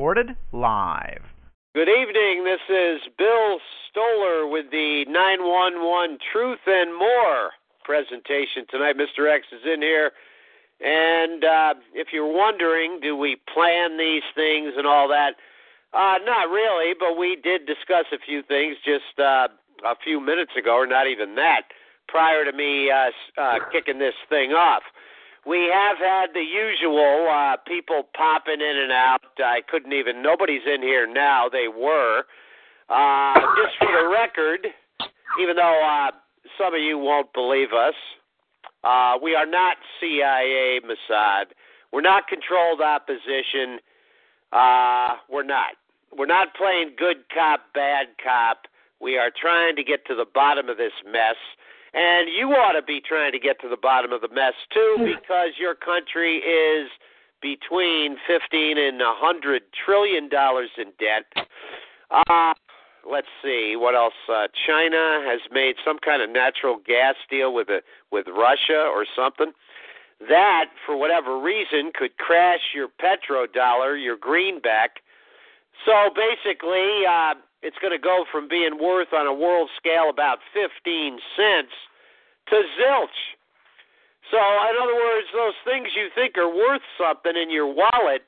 Recorded live. Good evening. This is Bill Stoller with the 911 Truth and More presentation tonight. Mr. X is in here. And uh, if you're wondering, do we plan these things and all that? Uh, not really, but we did discuss a few things just uh, a few minutes ago, or not even that, prior to me uh, uh, kicking this thing off. We have had the usual uh, people popping in and out. I couldn't even. Nobody's in here now. They were. Uh, just for the record, even though uh, some of you won't believe us, uh, we are not CIA, Mossad. We're not controlled opposition. Uh, we're not. We're not playing good cop, bad cop. We are trying to get to the bottom of this mess. And you ought to be trying to get to the bottom of the mess too, because your country is between fifteen and a hundred trillion dollars in debt. Uh, let's see what else. Uh, China has made some kind of natural gas deal with a, with Russia or something. That, for whatever reason, could crash your petrodollar, your greenback. So basically, uh, it's going to go from being worth on a world scale about 15 cents to zilch. So, in other words, those things you think are worth something in your wallet,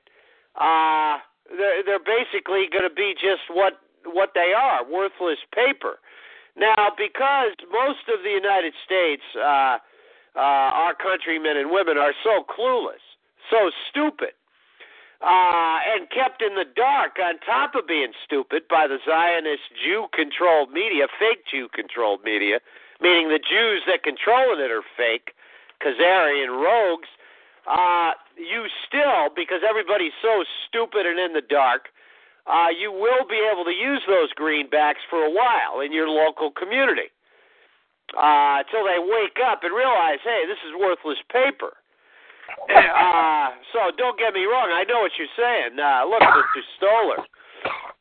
uh, they're, they're basically going to be just what what they are, worthless paper. Now, because most of the United States, uh, uh, our countrymen and women, are so clueless, so stupid, uh, and kept in the dark on top of being stupid by the Zionist Jew controlled media, fake Jew controlled media, meaning the Jews that control it are fake, Khazarian rogues. Uh, you still, because everybody's so stupid and in the dark, uh, you will be able to use those greenbacks for a while in your local community uh, until they wake up and realize, hey, this is worthless paper uh, so don't get me wrong. I know what you're saying. Uh, look, Mr. Stoller.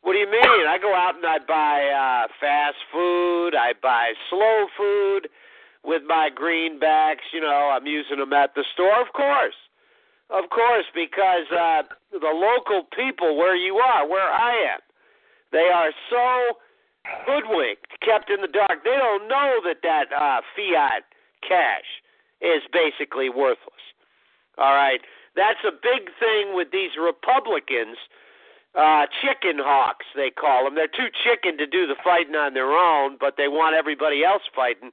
What do you mean? I go out and I buy uh, fast food. I buy slow food with my greenbacks. You know, I'm using them at the store, of course. Of course, because uh, the local people where you are, where I am, they are so hoodwinked, kept in the dark. They don't know that that uh, fiat cash is basically worthless. All right. That's a big thing with these Republicans, uh, chicken hawks, they call them. They're too chicken to do the fighting on their own, but they want everybody else fighting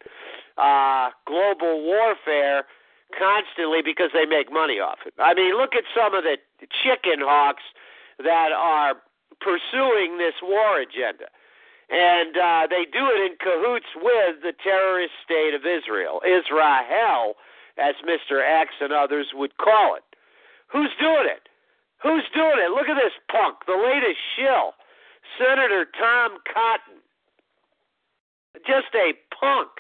uh, global warfare constantly because they make money off it. I mean, look at some of the chicken hawks that are pursuing this war agenda. And uh, they do it in cahoots with the terrorist state of Israel, Israel, as Mr. X and others would call it. Who's doing it? Who's doing it? Look at this punk, the latest shill, Senator Tom Cotton. Just a punk.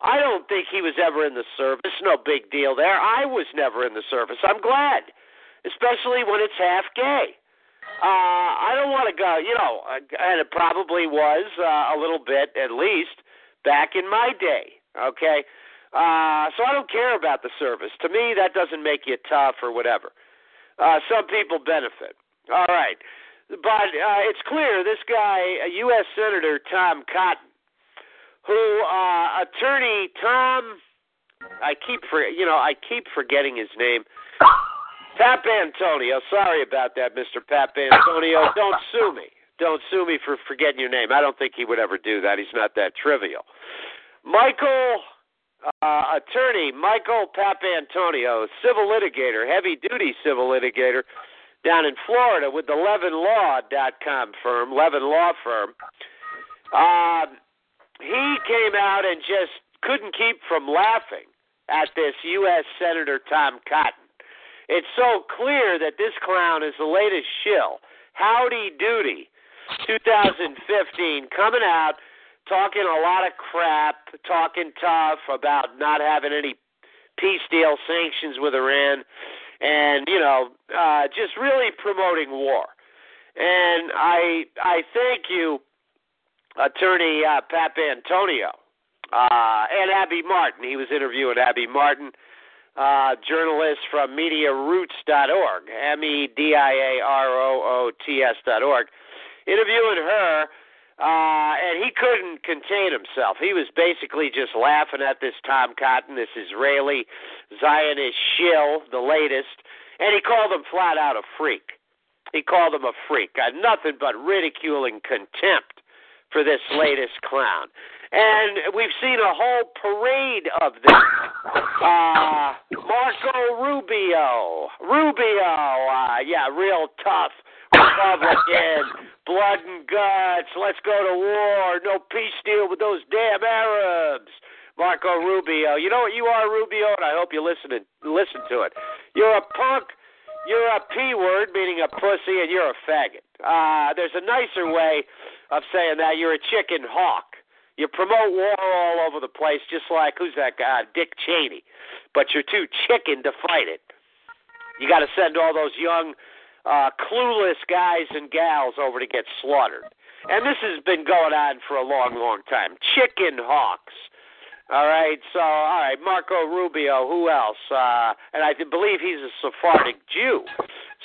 I don't think he was ever in the service. No big deal there. I was never in the service. I'm glad, especially when it's half gay. Uh, I don't want to go, you know, and it probably was uh, a little bit at least back in my day. Okay, uh, so I don't care about the service. To me, that doesn't make you tough or whatever. Uh, some people benefit. All right. But uh, it's clear this guy, U.S. Senator Tom Cotton, who uh, attorney Tom, I keep for you know I keep forgetting his name. Papantonio. Sorry about that, Mr. Papantonio. Don't sue me. Don't sue me for forgetting your name. I don't think he would ever do that. He's not that trivial. Michael uh, attorney Michael Papantonio, civil litigator, heavy duty civil litigator down in Florida with the LevinLaw.com firm, Levin Law Firm. Uh, he came out and just couldn't keep from laughing at this U.S. Senator Tom Cotton. It's so clear that this clown is the latest shill. Howdy Doody, 2015, coming out talking a lot of crap, talking tough about not having any peace deal sanctions with Iran, and you know, uh, just really promoting war. And I I thank you, Attorney uh, Papantonio, uh, and Abby Martin. He was interviewing Abby Martin, uh, journalist from MediaRoots.org, M E D I A R O O T S.org, interviewing her uh, and he couldn't contain himself. He was basically just laughing at this Tom Cotton, this Israeli Zionist shill, the latest, and he called him flat out a freak. He called him a freak. Got nothing but ridicule and contempt for this latest clown. And we've seen a whole parade of them. Uh, Marco Rubio. Rubio, uh, yeah, real tough Republican blood and guts. Let's go to war. No peace deal with those damn Arabs. Marco Rubio. You know what you are, Rubio, and I hope you listen to listen to it. You're a punk. You're a p word, meaning a pussy, and you're a faggot. Uh, there's a nicer way of saying that. You're a chicken hawk. You promote war all over the place, just like who's that guy, Dick Cheney. But you're too chicken to fight it. You got to send all those young uh, clueless guys and gals over to get slaughtered. And this has been going on for a long, long time. Chicken hawks. All right, so all right, Marco Rubio. Who else? Uh, and I believe he's a Sephardic Jew.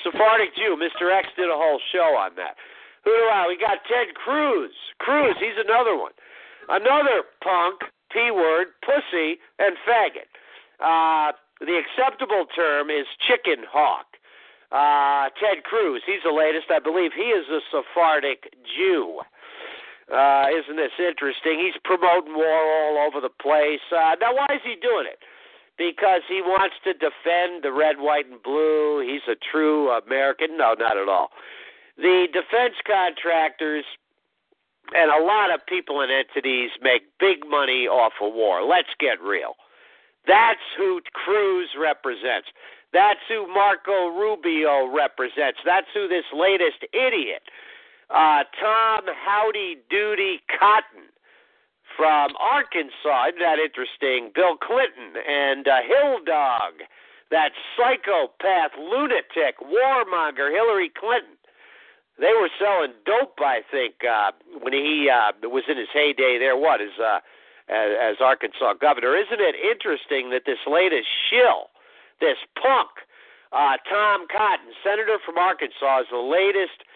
Sephardic Jew. Mr. X did a whole show on that. Who do I? We got Ted Cruz. Cruz. He's another one. Another punk, p word, pussy, and faggot. Uh, the acceptable term is chicken hawk. Uh, Ted Cruz, he's the latest. I believe he is a Sephardic Jew. Uh, isn't this interesting? He's promoting war all over the place. Uh, now, why is he doing it? Because he wants to defend the red, white, and blue. He's a true American? No, not at all. The defense contractors and a lot of people and entities make big money off of war. Let's get real. That's who Cruz represents. That's who Marco Rubio represents. That's who this latest idiot, uh, Tom Howdy Doody Cotton from Arkansas. Isn't that interesting? Bill Clinton and uh, Hill Dog, that psychopath, lunatic, warmonger, Hillary Clinton. They were selling dope, I think, uh, when he uh, was in his heyday there. What is uh, as, as Arkansas governor? Isn't it interesting that this latest shill? This punk, uh, Tom Cotton, senator from Arkansas, is the latest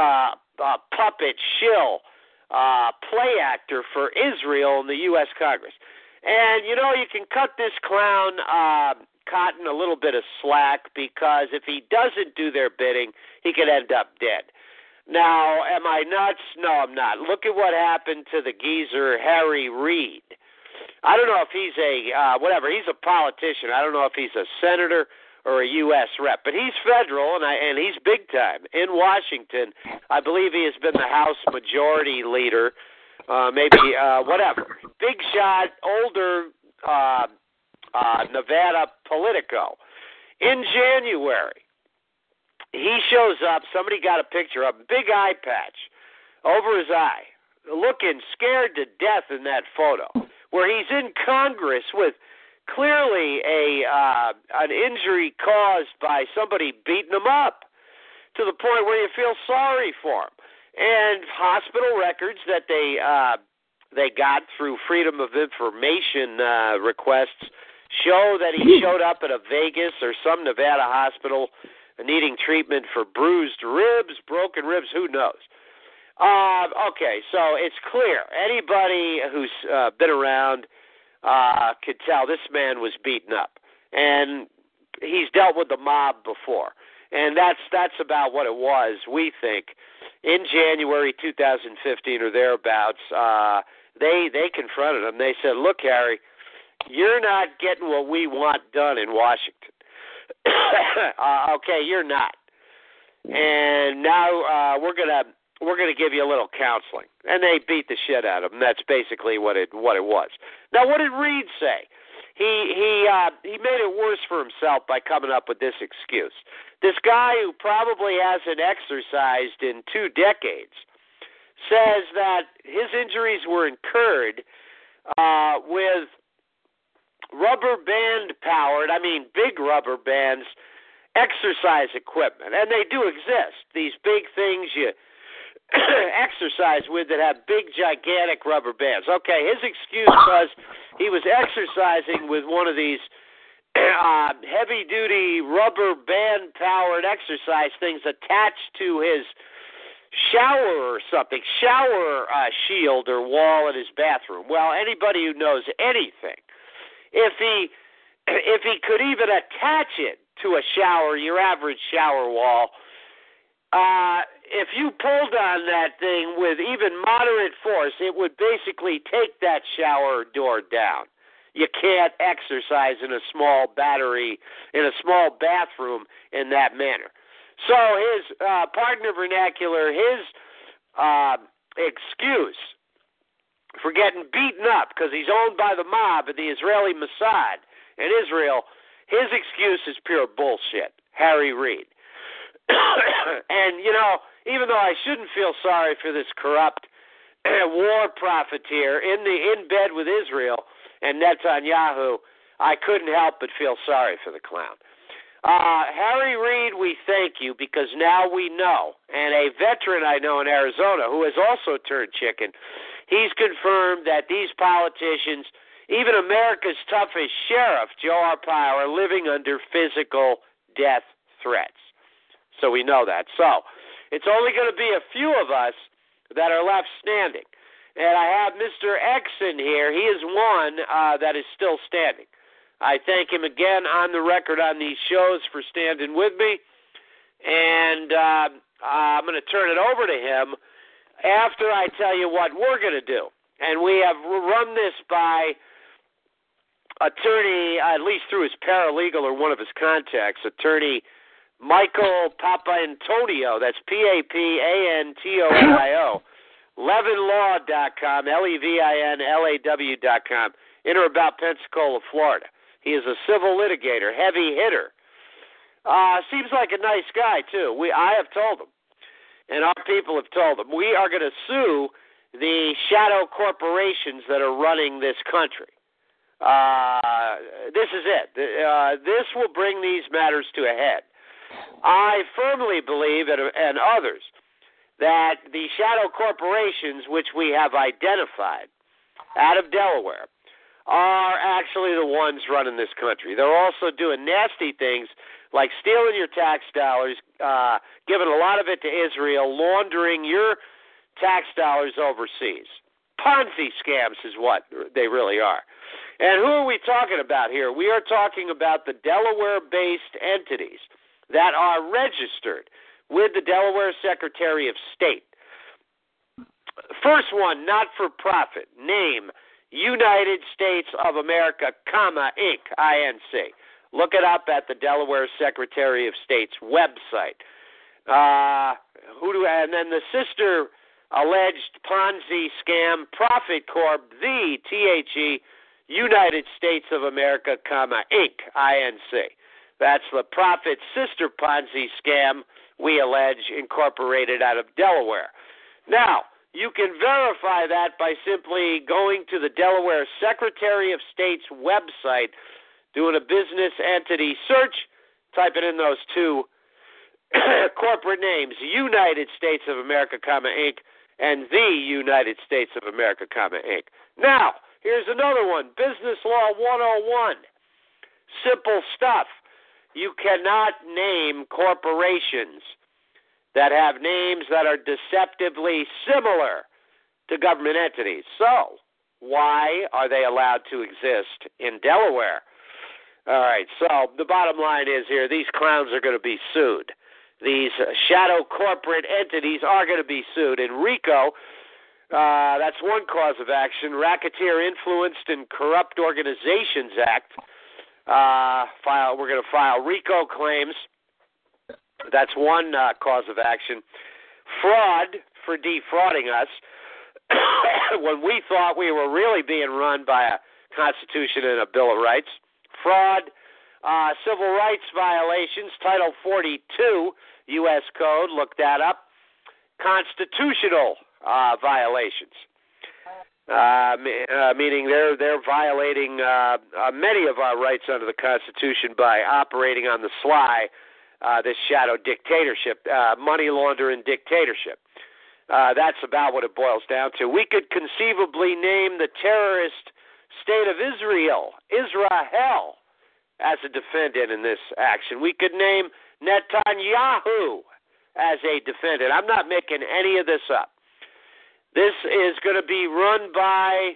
uh, uh, puppet shill uh, play actor for Israel in the U.S. Congress. And you know, you can cut this clown uh, Cotton a little bit of slack because if he doesn't do their bidding, he could end up dead. Now, am I nuts? No, I'm not. Look at what happened to the geezer Harry Reid. I don't know if he's a uh, whatever. He's a politician. I don't know if he's a senator or a U.S. rep, but he's federal and I, and he's big time in Washington. I believe he has been the House Majority Leader, uh, maybe uh, whatever. Big shot, older uh, uh, Nevada Politico. In January, he shows up. Somebody got a picture of him, big eye patch over his eye, looking scared to death in that photo where he's in Congress with clearly a uh, an injury caused by somebody beating him up to the point where you feel sorry for him, and hospital records that they uh, they got through Freedom of Information uh, requests show that he showed up at a Vegas or some Nevada hospital needing treatment for bruised ribs, broken ribs, who knows. Uh, okay, so it's clear. Anybody who's uh, been around uh, could tell this man was beaten up, and he's dealt with the mob before, and that's that's about what it was. We think in January 2015 or thereabouts, uh, they they confronted him. They said, "Look, Harry, you're not getting what we want done in Washington. uh, okay, you're not." And now uh, we're gonna we're going to give you a little counseling. And they beat the shit out of him. That's basically what it what it was. Now, what did Reid say? he he uh, he made it worse for himself by coming up with this excuse. This guy who probably hasn't exercised in two decades says that his injuries were incurred uh, with rubber band powered, I mean big rubber bands, exercise equipment, and they do exist. These big things you exercise with that have big, gigantic rubber bands. Okay, his excuse was he was exercising with one of these uh, heavy duty rubber band powered exercise things attached to his shower or something, shower uh, shield or wall in his bathroom. Well, anybody who knows anything, if he if he could even attach it to a shower, your average shower wall, uh, if you pulled on that thing with even moderate force, it would basically take that shower door down. You can't exercise in a small battery, in a small bathroom in that manner. So his uh, partner vernacular, his uh, excuse for getting beaten up because he's owned by the mob and the Israeli Mossad in Israel, his excuse is pure bullshit. Harry Reid. and you know, even though I shouldn't feel sorry for this corrupt war profiteer in the in bed with Israel and Netanyahu, I couldn't help but feel sorry for the clown. Uh, Harry Reid, we thank you because now we know, and a veteran I know in Arizona who has also turned chicken, he's confirmed that these politicians, even America's toughest sheriff, Joe Arpaio, are living under physical death threats. So we know that. So it's only going to be a few of us that are left standing. And I have Mr. X in here. He is one uh, that is still standing. I thank him again on the record on these shows for standing with me. And uh, I'm going to turn it over to him after I tell you what we're going to do. And we have run this by attorney, at least through his paralegal or one of his contacts, attorney Michael Papantonio. That's P A P A N T O N I O. LevinLaw.com, L E V I N L A W.com, in or about Pensacola, Florida. He is a civil litigator, heavy hitter. Uh, seems like a nice guy, too. We I have told him, and our people have told him, we are going to sue the shadow corporations that are running this country. Uh, this is it. Uh, this will bring these matters to a head. I firmly believe, and, and others, that the shadow corporations, which we have identified out of Delaware, are actually the ones running this country. They're also doing nasty things like stealing your tax dollars, uh, giving a lot of it to Israel, laundering your tax dollars overseas. Ponzi scams is what they really are. And who are we talking about here? We are talking about the Delaware based entities that are registered with the Delaware Secretary of State. First one, not for profit, name United States of America, comma, Inc., INC. Look it up at the Delaware Secretary of State's website. Uh, who do and then the sister alleged Ponzi scam Profit Corp, the THE United States of America, comma, Inc., INC. That's the Profit Sister Ponzi scam, we allege, incorporated out of Delaware. Now, you can verify that by simply going to the Delaware Secretary of State's website, doing a business entity search, typing in those two corporate names, United States of America, comma, Inc., and the United States of America, comma, Inc. Now, here's another one Business Law 101. Simple stuff you cannot name corporations that have names that are deceptively similar to government entities. So, why are they allowed to exist in Delaware? All right, so the bottom line is here these clowns are going to be sued. These shadow corporate entities are going to be sued. In RICO, uh, that's one cause of action. Racketeer Influenced and Corrupt Organizations Act uh, file. We're going to file RICO claims. That's one uh, cause of action. Fraud for defrauding us when we thought we were really being run by a Constitution and a Bill of Rights. Fraud, uh, civil rights violations, Title 42 U.S. Code, look that up. Constitutional uh, violations. Uh, uh, meaning they're they're violating uh, uh, many of our rights under the Constitution by operating on the sly. Uh, this shadow dictatorship, uh, money laundering dictatorship. Uh, that's about what it boils down to. We could conceivably name the terrorist state of Israel, Israel, as a defendant in this action. We could name Netanyahu as a defendant. I'm not making any of this up. This is going to be run by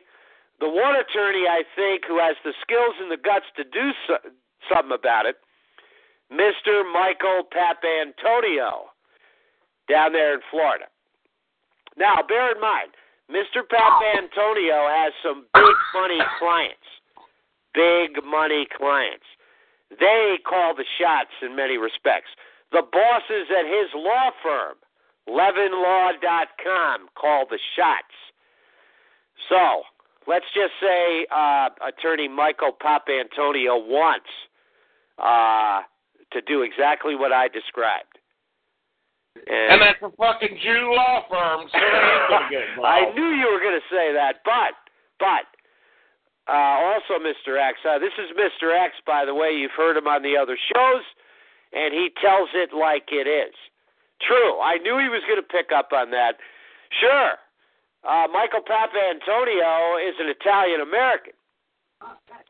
the one attorney, I think, who has the skills and the guts to do so, something about it, Mr. Michael Papantonio, down there in Florida. Now, bear in mind, Mr. Papantonio has some big money clients. Big money clients. They call the shots in many respects. The bosses at his law firm levinlaw.com call the shots. So let's just say uh, attorney Michael Papantonio wants uh, to do exactly what I described. And, and that's a fucking Jew law firm, so I knew you were going to say that, but but uh, also Mr. X. Uh, this is Mr. X, by the way. You've heard him on the other shows, and he tells it like it is. True. I knew he was going to pick up on that. Sure. Uh, Michael Papantonio is an Italian American.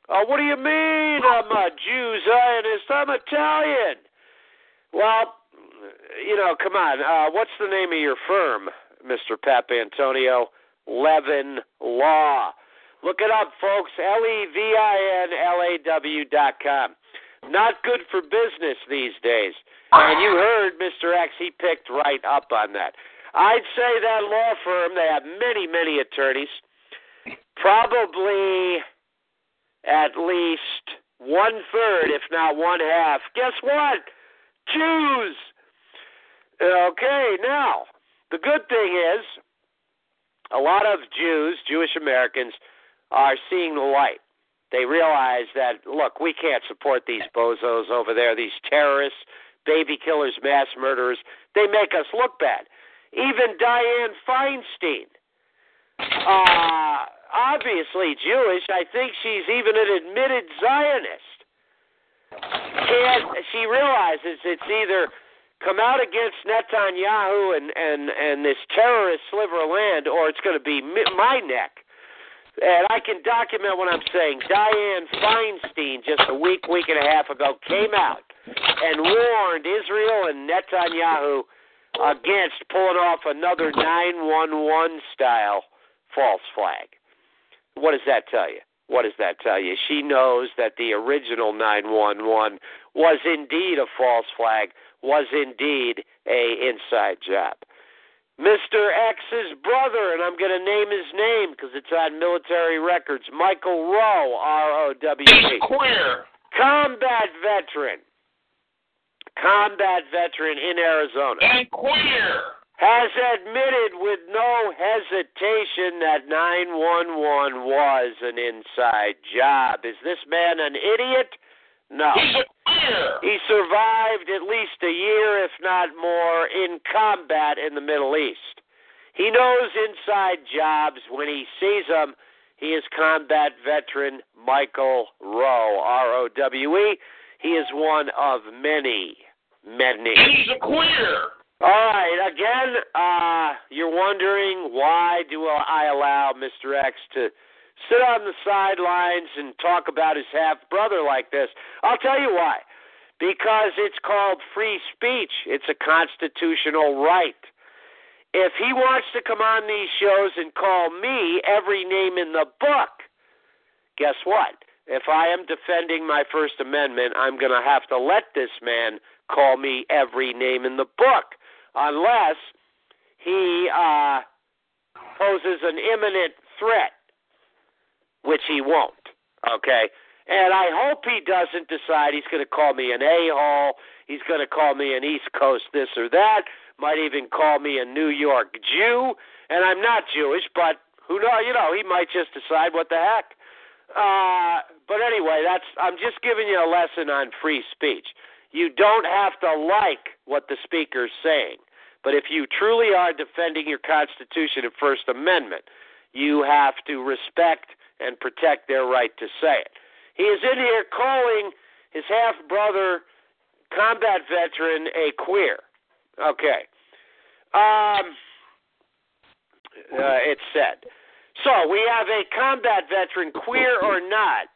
Uh, what do you mean I'm a Jew Zionist? I'm Italian. Well, you know, come on. Uh, what's the name of your firm, Mr. Papantonio? Levin Law. Look it up, folks. L E V I N L A W dot com. Not good for business these days. And you heard Mr. X, he picked right up on that. I'd say that law firm, they have many, many attorneys, probably at least one third, if not one half. Guess what? Jews. Okay, now, the good thing is, a lot of Jews, Jewish Americans, are seeing the light. They realize that, look, we can't support these bozos over there, these terrorists baby killers, mass murderers. They make us look bad. Even Dianne Feinstein, uh, obviously Jewish. I think she's even an admitted Zionist. Can't she realizes it's either come out against Netanyahu and and and this terrorist sliver of land, or it's going to be my neck. And I can document what I'm saying. Dianne Feinstein, just a week, week and a half ago, came out and warned Israel and Netanyahu against pulling off another 911 style false flag. What does that tell you? What does that tell you? She knows that the original 911 was indeed a false flag, was indeed a inside job. Mr. X's brother, and I'm going to name his name because it's on military records, Michael Rowe, R O W E. queer. Combat veteran combat veteran in Arizona. And queer. Has admitted with no hesitation that 911 was an inside job. Is this man an idiot? No. He's a queer. He survived at least a year, if not more, in combat in the Middle East. He knows inside jobs. When he sees them, he is combat veteran Michael Rowe, R O W E. He is one of many Many. He's a queer. All right. Again, uh, you're wondering why do I allow Mr. X to sit on the sidelines and talk about his half brother like this? I'll tell you why. Because it's called free speech. It's a constitutional right. If he wants to come on these shows and call me every name in the book, guess what? If I am defending my First Amendment, I'm going to have to let this man call me every name in the book unless he uh, poses an imminent threat, which he won't. Okay? And I hope he doesn't decide he's going to call me an a hole. He's going to call me an East Coast this or that. Might even call me a New York Jew. And I'm not Jewish, but who knows? You know, he might just decide what the heck. Uh, but anyway, that's I'm just giving you a lesson on free speech. You don't have to like what the speaker's saying, but if you truly are defending your Constitution and First Amendment, you have to respect and protect their right to say it. He is in here calling his half brother, combat veteran, a queer. Okay. Um, uh, it's said. So we have a combat veteran, queer or not,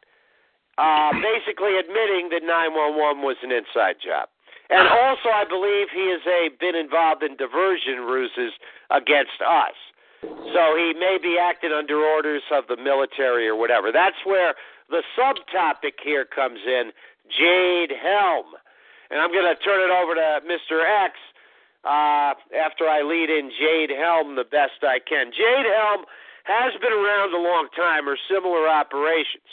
uh, basically admitting that 911 was an inside job. And also, I believe he has a, been involved in diversion ruses against us. So he may be acting under orders of the military or whatever. That's where the subtopic here comes in Jade Helm. And I'm going to turn it over to Mr. X uh, after I lead in Jade Helm the best I can. Jade Helm has been around a long time or similar operations.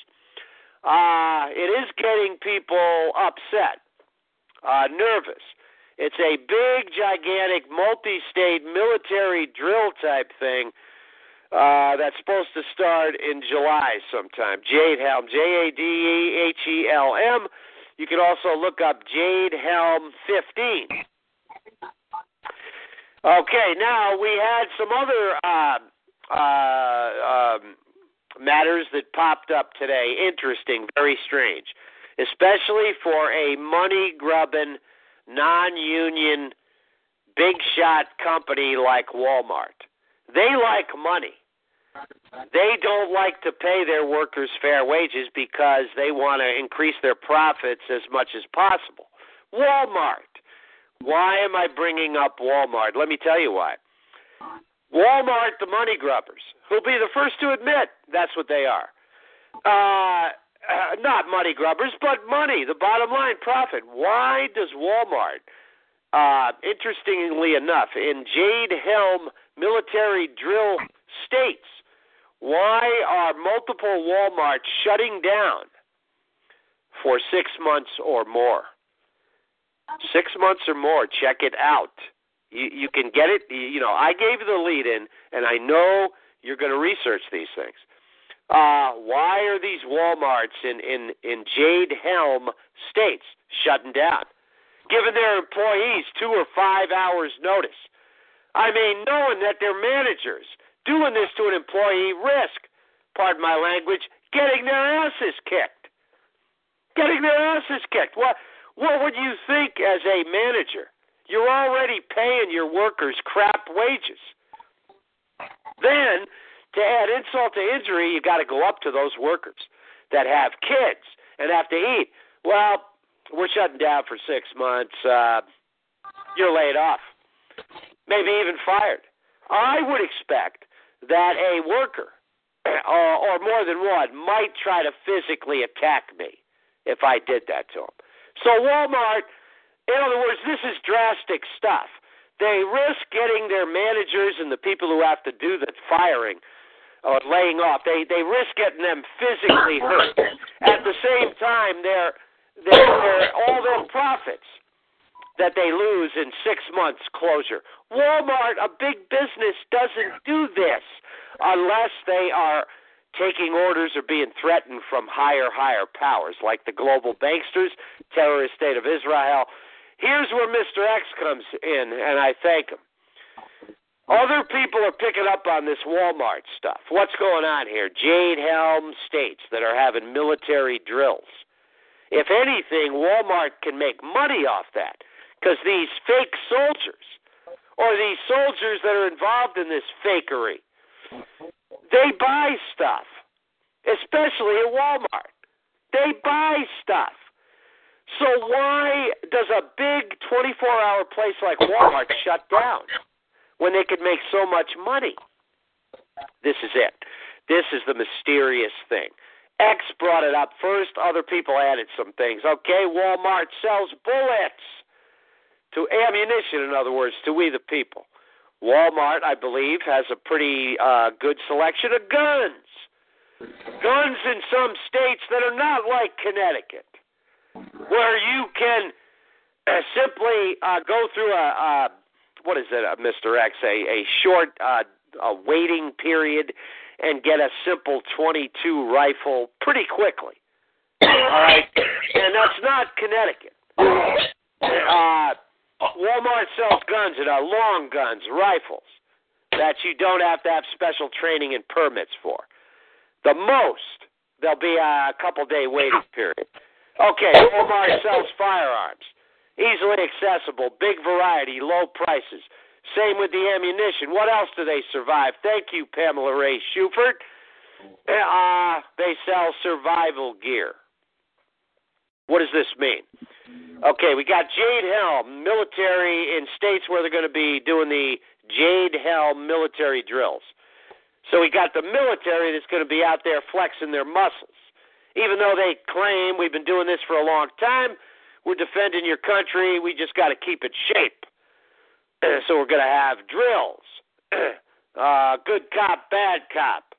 Uh, it is getting people upset, uh, nervous. It's a big, gigantic, multi state military drill type thing uh, that's supposed to start in July sometime. Jade Helm, J A D E H E L M. You can also look up Jade Helm 15. Okay, now we had some other uh, uh, um, matters that popped up today. Interesting, very strange, especially for a money grubbing, non union, big shot company like Walmart. They like money. They don't like to pay their workers fair wages because they want to increase their profits as much as possible. Walmart. Why am I bringing up Walmart? Let me tell you why. Walmart, the money grubbers, who'll be the first to admit that's what they are. Uh, uh, not money grubbers, but money, the bottom line, profit. Why does Walmart, uh, interestingly enough, in Jade Helm military drill states, why are multiple Walmarts shutting down for six months or more? Six months or more, check it out. You you can get it. You know, I gave you the lead in, and I know you're going to research these things. Uh, why are these WalMarts in in in Jade Helm states shutting down, giving their employees two or five hours notice? I mean, knowing that their managers doing this to an employee risk, pardon my language, getting their asses kicked. Getting their asses kicked. What what would you think as a manager? You're already paying your workers crap wages. Then, to add insult to injury, you got to go up to those workers that have kids and have to eat. Well, we're shutting down for six months. Uh, you're laid off, maybe even fired. I would expect that a worker, or, or more than one, might try to physically attack me if I did that to him. So Walmart in other words, this is drastic stuff. They risk getting their managers and the people who have to do the firing or laying off. They they risk getting them physically hurt. At the same time, they're, they're, they're all their profits that they lose in six months closure. Walmart, a big business, doesn't do this unless they are taking orders or being threatened from higher, higher powers like the global banksters, terrorist state of Israel, Here's where Mr. X comes in, and I thank him. Other people are picking up on this Walmart stuff. What's going on here? Jade Helm states that are having military drills. If anything, Walmart can make money off that because these fake soldiers or these soldiers that are involved in this fakery, they buy stuff, especially at Walmart. They buy stuff. So why does a big 24-hour place like Walmart shut down when they could make so much money? This is it. This is the mysterious thing. X brought it up first. Other people added some things. Okay, Walmart sells bullets to ammunition, in other words, to we the people. Walmart, I believe, has a pretty uh, good selection of guns. Guns in some states that are not like Connecticut where you can uh, simply uh, go through a, a what is it, uh, Mr. X, a, a short uh, a waiting period, and get a simple 22 rifle pretty quickly. All right, and that's not Connecticut. Uh, Walmart sells guns that are long guns, rifles that you don't have to have special training and permits for. The most there'll be a couple day waiting period. Okay, Walmart sells firearms, easily accessible, big variety, low prices. Same with the ammunition. What else do they survive? Thank you, Pamela Ray Schufert. Uh, they sell survival gear. What does this mean? Okay, we got Jade Helm, military in states where they're going to be doing the Jade Helm military drills. So we got the military that's going to be out there flexing their muscles. Even though they claim we've been doing this for a long time, we're defending your country, we just got to keep it shape. so we're going to have drills, uh, good cop, bad cop,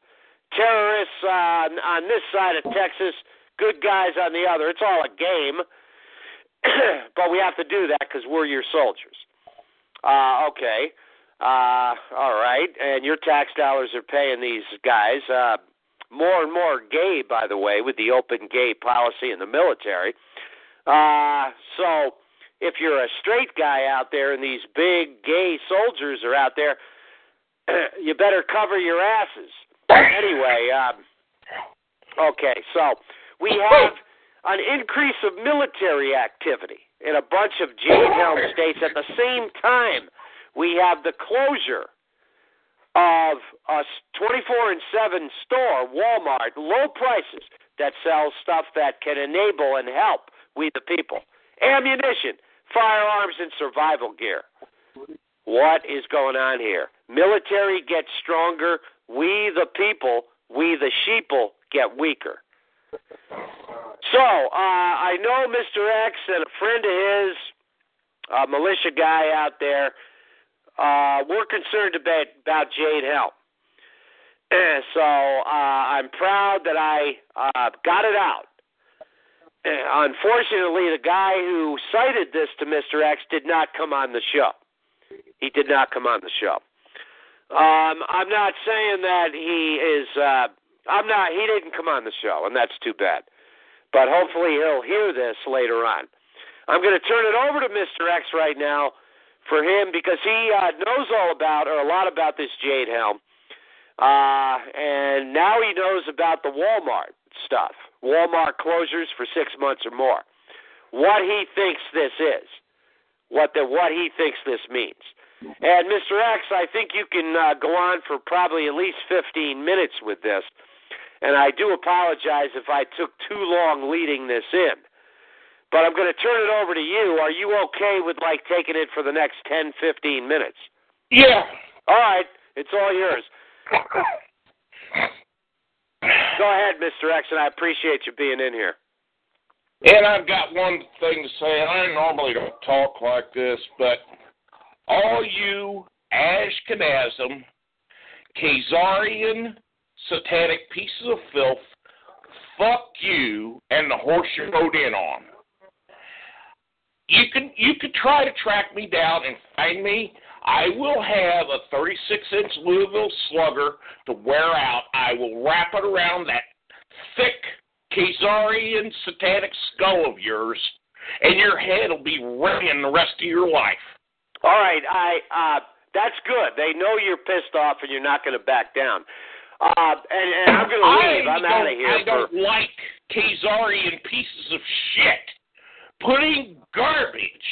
terrorists uh, on this side of Texas, good guys on the other. It's all a game, but we have to do that because we're your soldiers. Uh, okay. Uh, all right, and your tax dollars are paying these guys. Uh, more and more gay, by the way, with the open gay policy in the military. Uh, so if you're a straight guy out there and these big gay soldiers are out there, you better cover your asses. Anyway, um, okay, so we have an increase of military activity in a bunch of Jade Helm states at the same time. We have the closure of a 24 and 7 store, Walmart, low prices that sells stuff that can enable and help we the people. Ammunition, firearms, and survival gear. What is going on here? Military gets stronger. We the people, we the sheeple, get weaker. So uh, I know Mr. X and a friend of his, a militia guy out there, uh, we're concerned about, about Jade Helm. so uh, I'm proud that I uh, got it out. Unfortunately, the guy who cited this to Mr. X did not come on the show. He did not come on the show. Um, I'm not saying that he is. Uh, I'm not. He didn't come on the show, and that's too bad. But hopefully, he'll hear this later on. I'm going to turn it over to Mr. X right now for him because he uh, knows all about or a lot about this Jade Helm, uh, and now he knows about the Walmart stuff, Walmart closures for six months or more. What he thinks this is, what the what he thinks this means. And Mr. X, I think you can uh, go on for probably at least 15 minutes with this. And I do apologize if I took too long leading this in. But I'm going to turn it over to you. Are you okay with like taking it for the next 10, 15 minutes? Yeah. All right. It's all yours. Go ahead, Mr. X, and I appreciate you being in here. And I've got one thing to say. and I normally don't talk like this, but all you Ashkenazim, Khazarian, satanic pieces of filth, fuck you and the horse you rode in on you can you could try to track me down and find me. I will have a 36 inch Louisville slugger to wear out. I will wrap it around that thick Khazarian satanic skull of yours, and your head will be ringing the rest of your life. All right, I uh, that's good. They know you're pissed off and you're not going to back down. Uh, and, and I'm going to leave. I'm out of here. I don't for... like Khazarian pieces of shit putting garbage,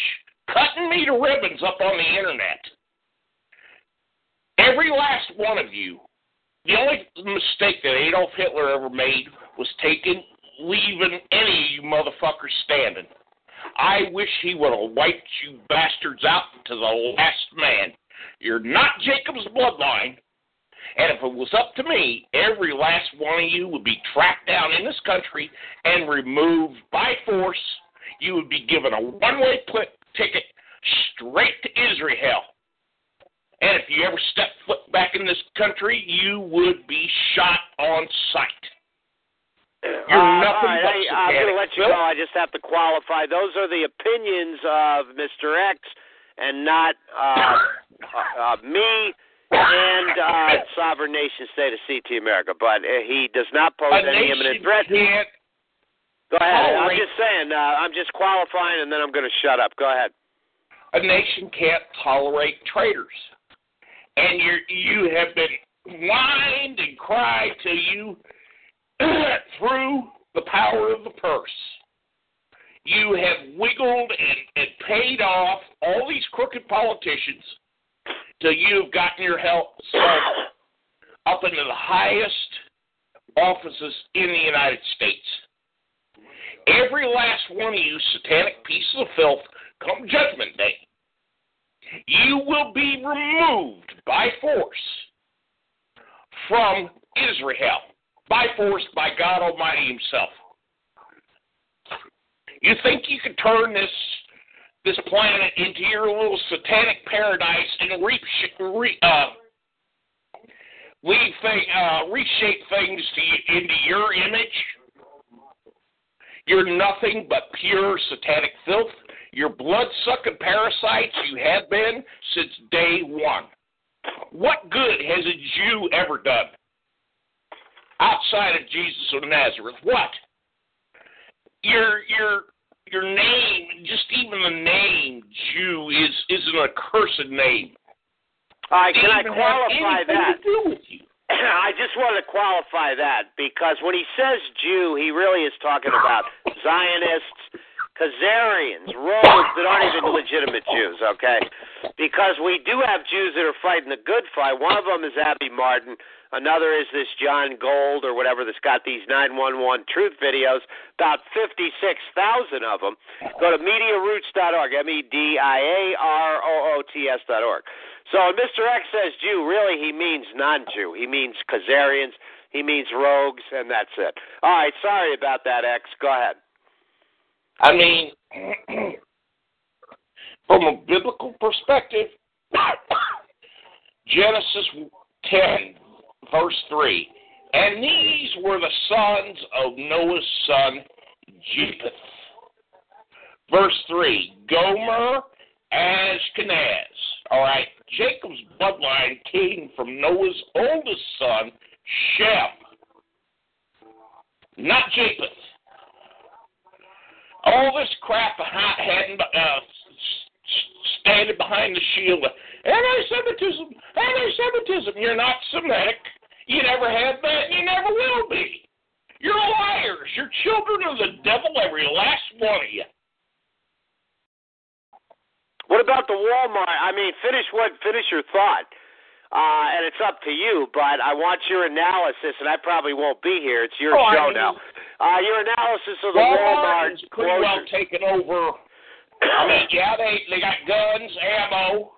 cutting me to ribbons up on the internet. Every last one of you. The only mistake that Adolf Hitler ever made was taking, leaving any of you motherfuckers standing. I wish he would have wiped you bastards out to the last man. You're not Jacob's bloodline. And if it was up to me, every last one of you would be tracked down in this country and removed by force you would be given a one way ticket straight to Israel. And if you ever step foot back in this country, you would be shot on sight. You're uh, nothing right, but I, I'm going to let you know. I just have to qualify. Those are the opinions of Mr. X and not uh, uh, uh, me and uh, sovereign nation state of CT America, but uh, he does not pose A any imminent threat. can't Go ahead. I'm just saying. Uh, I'm just qualifying, and then I'm going to shut up. Go ahead. a nation can't tolerate traitors. And you you have been whined and cried to you through the power of the purse. You have wiggled and, and paid off all these crooked politicians till you've gotten your help up into the highest offices in the United States. Every last one of you satanic pieces of filth come judgment day you will be removed by force from Israel, by force by God Almighty Himself. You think you can turn this this planet into your little satanic paradise and reap, re, uh, uh, reshape things to into your image? You're nothing but pure satanic filth. You're blood sucking parasites. You have been since day one. What good has a Jew ever done outside of Jesus of Nazareth? What? Your your your name, just even the name Jew, is is an accursed name. All right, can I Doesn't even have qualify that? To do with you. I just want to qualify that because when he says Jew, he really is talking about Zionists, Khazarians, rogues that aren't even legitimate Jews, okay? Because we do have Jews that are fighting the good fight. One of them is Abby Martin. Another is this John Gold or whatever that's got these 911 truth videos, about 56,000 of them. Go to MediaRoots.org, M E D I A R O O T S.org. So when Mr. X says Jew, really he means non Jew. He means Khazarians, he means rogues, and that's it. All right, sorry about that, X. Go ahead. I mean, from a biblical perspective, Genesis 10, verse 3. And these were the sons of Noah's son, Japheth. Verse 3. Gomer, Ashkenaz. All right. Jacob's bloodline came from Noah's oldest son, Shem, not Japheth all this crap hadn't uh, standing behind the shield of anti-Semitism, anti-Semitism. You're not Semitic. You never have been. You never will be. You're liars. You're children of the devil, every last one of you. What about the Walmart? I mean, finish what? Finish your thought. Uh, and it's up to you, but I want your analysis, and I probably won't be here. It's your Oh, I show mean- now. Uh, your analysis of the Walmart Walmart pretty well taken over. I mean, yeah, they they got guns, ammo,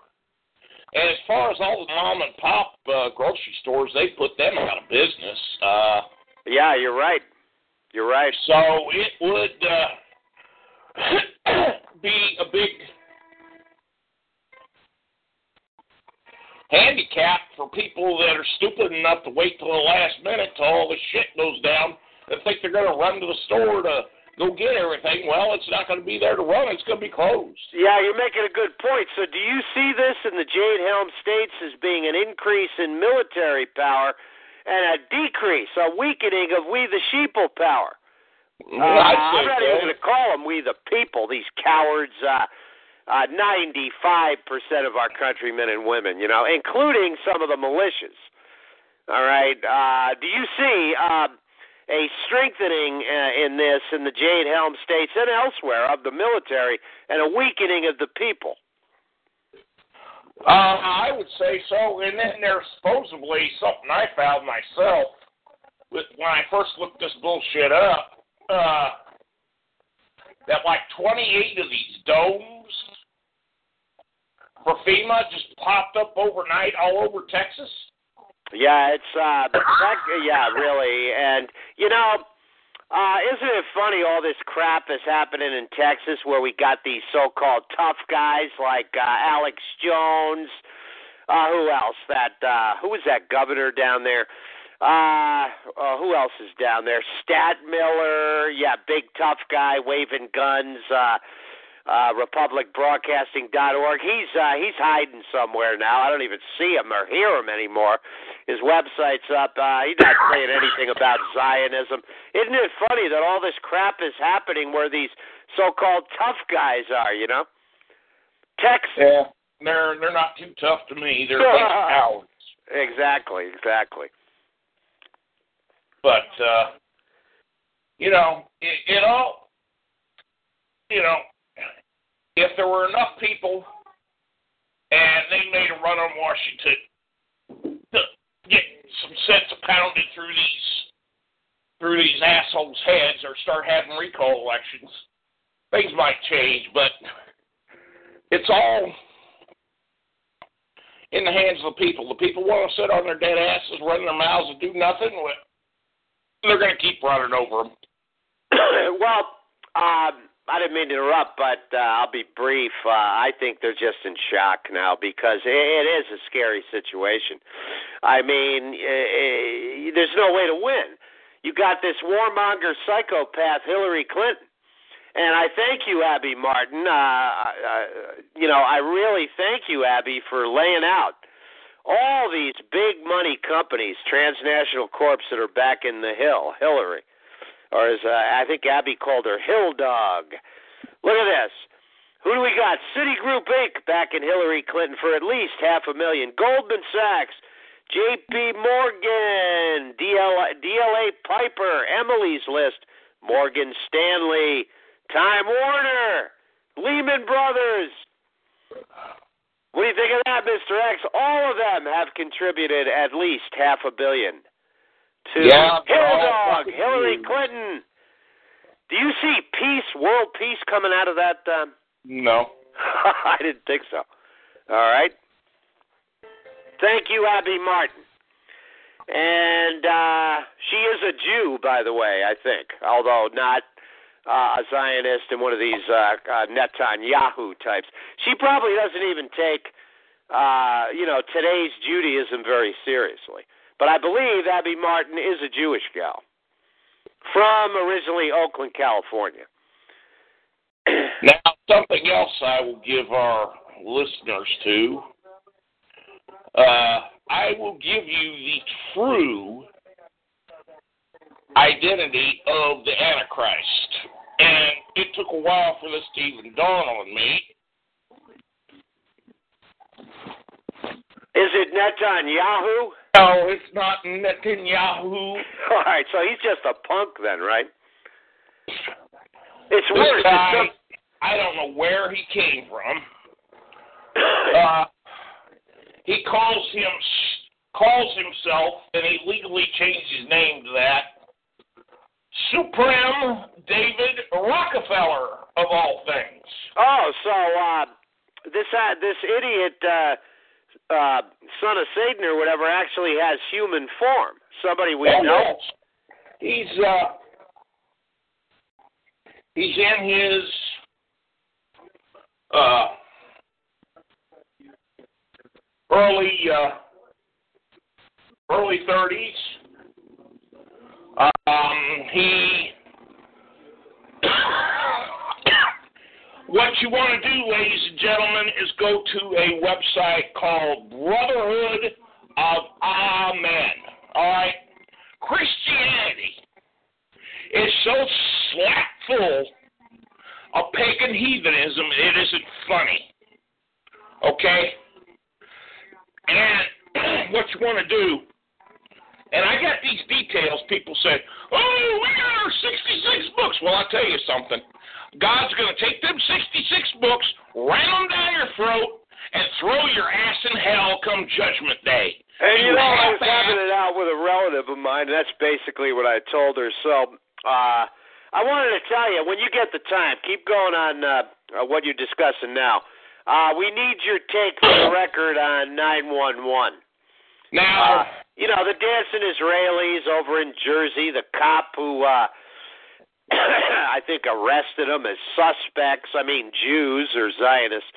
and as far as all the mom and pop uh, grocery stores, they put them out of business. Uh, Yeah, you're right. You're right. So it would uh, be a big handicap for people that are stupid enough to wait till the last minute till all the shit goes down and think they're going to run to the store to go get everything. Well, it's not going to be there to run. It's going to be closed. Yeah, you're making a good point. So, do you see this in the Jade Helm states as being an increase in military power and a decrease, a weakening of we the sheeple power? Uh, I'm not even going to call them we the people, these cowards. Uh, uh, 95% of our countrymen and women, you know, including some of the militias. All right. Uh, do you see uh, a strengthening uh, in this in the Jade Helm states and elsewhere of the military and a weakening of the people? Uh, I would say so. And then there's supposedly something I found myself with when I first looked this bullshit up. Uh, that like 28 of these domes for FEMA just popped up overnight all over Texas. Yeah, it's uh that, yeah, really. And you know, uh isn't it funny all this crap is happening in Texas where we got these so-called tough guys like uh Alex Jones, uh who else? That uh who was that governor down there? Uh, uh who else is down there? Stat Miller, yeah, big tough guy waving guns, uh uh, republicbroadcasting.org. He's uh, he's hiding somewhere now. I don't even see him or hear him anymore. His website's up. Uh, he's not saying anything about Zionism. Isn't it funny that all this crap is happening where these so-called tough guys are? You know, Texas. Yeah, they're they're not too tough to me. They're a bunch of cowards. Exactly, exactly. But uh, you know, it, it all, you know, if there were enough people and they made a run on Washington to get some sense pounded through these through these assholes' heads or start having recall elections, things might change, but it's all in the hands of the people. The people want to sit on their dead asses, run their mouths, and do nothing. They're going to keep running over them. well, um, I didn't mean to interrupt, but uh, I'll be brief. Uh, I think they're just in shock now because it, it is a scary situation. I mean, uh, there's no way to win. You got this warmonger psychopath, Hillary Clinton. And I thank you, Abby Martin. Uh, uh, you know, I really thank you, Abby, for laying out all these big money companies, transnational corps that are back in the hill, Hillary or as uh, I think Abby called her, Hill Dog. Look at this. Who do we got? Citigroup Inc. back in Hillary Clinton for at least half a million. Goldman Sachs, J.P. Morgan, DL, DLA Piper, Emily's List, Morgan Stanley, Time Warner, Lehman Brothers. What do you think of that, Mr. X? All of them have contributed at least half a billion to yeah, Hill Dog, Hillary Clinton. Do you see peace, world peace coming out of that? Um... No. I didn't think so. All right. Thank you, Abby Martin. And uh, she is a Jew, by the way, I think, although not uh, a Zionist and one of these uh, uh, Netanyahu types. She probably doesn't even take, uh, you know, today's Judaism very seriously. But I believe Abby Martin is a Jewish gal from originally Oakland, California. now, something else I will give our listeners to. Uh, I will give you the true identity of the Antichrist. And it took a while for this to even dawn on me. Is it Netanyahu? No, it's not Netanyahu. All right, so he's just a punk then, right? It's this worse. Guy, I don't know where he came from. Uh, he calls him calls himself, and he legally changed his name to that. Supreme David Rockefeller of all things. Oh, so uh, this uh, this idiot uh, uh, son of Satan or whatever actually has human form. Somebody we oh, know. He's uh, he's in his uh, early uh, early thirties. Um, he What you want to do, ladies and gentlemen, is go to a website called Brotherhood of Amen. All right? Christianity is so slap full of pagan heathenism, it isn't funny. Okay? And what you want to do, and I got these details, people say, oh, we got our 66 books. Well, I'll tell you something. God's going to take them 66 books, ram them down your throat, and throw your ass in hell come Judgment Day. And you, you know, I was having it out with a relative of mine. And that's basically what I told her. So, uh, I wanted to tell you when you get the time, keep going on uh, uh, what you're discussing now. Uh, we need your take for the record on 911. Now, uh, you know the dancing Israelis over in Jersey, the cop who uh, I think arrested them as suspects. I mean, Jews or Zionists.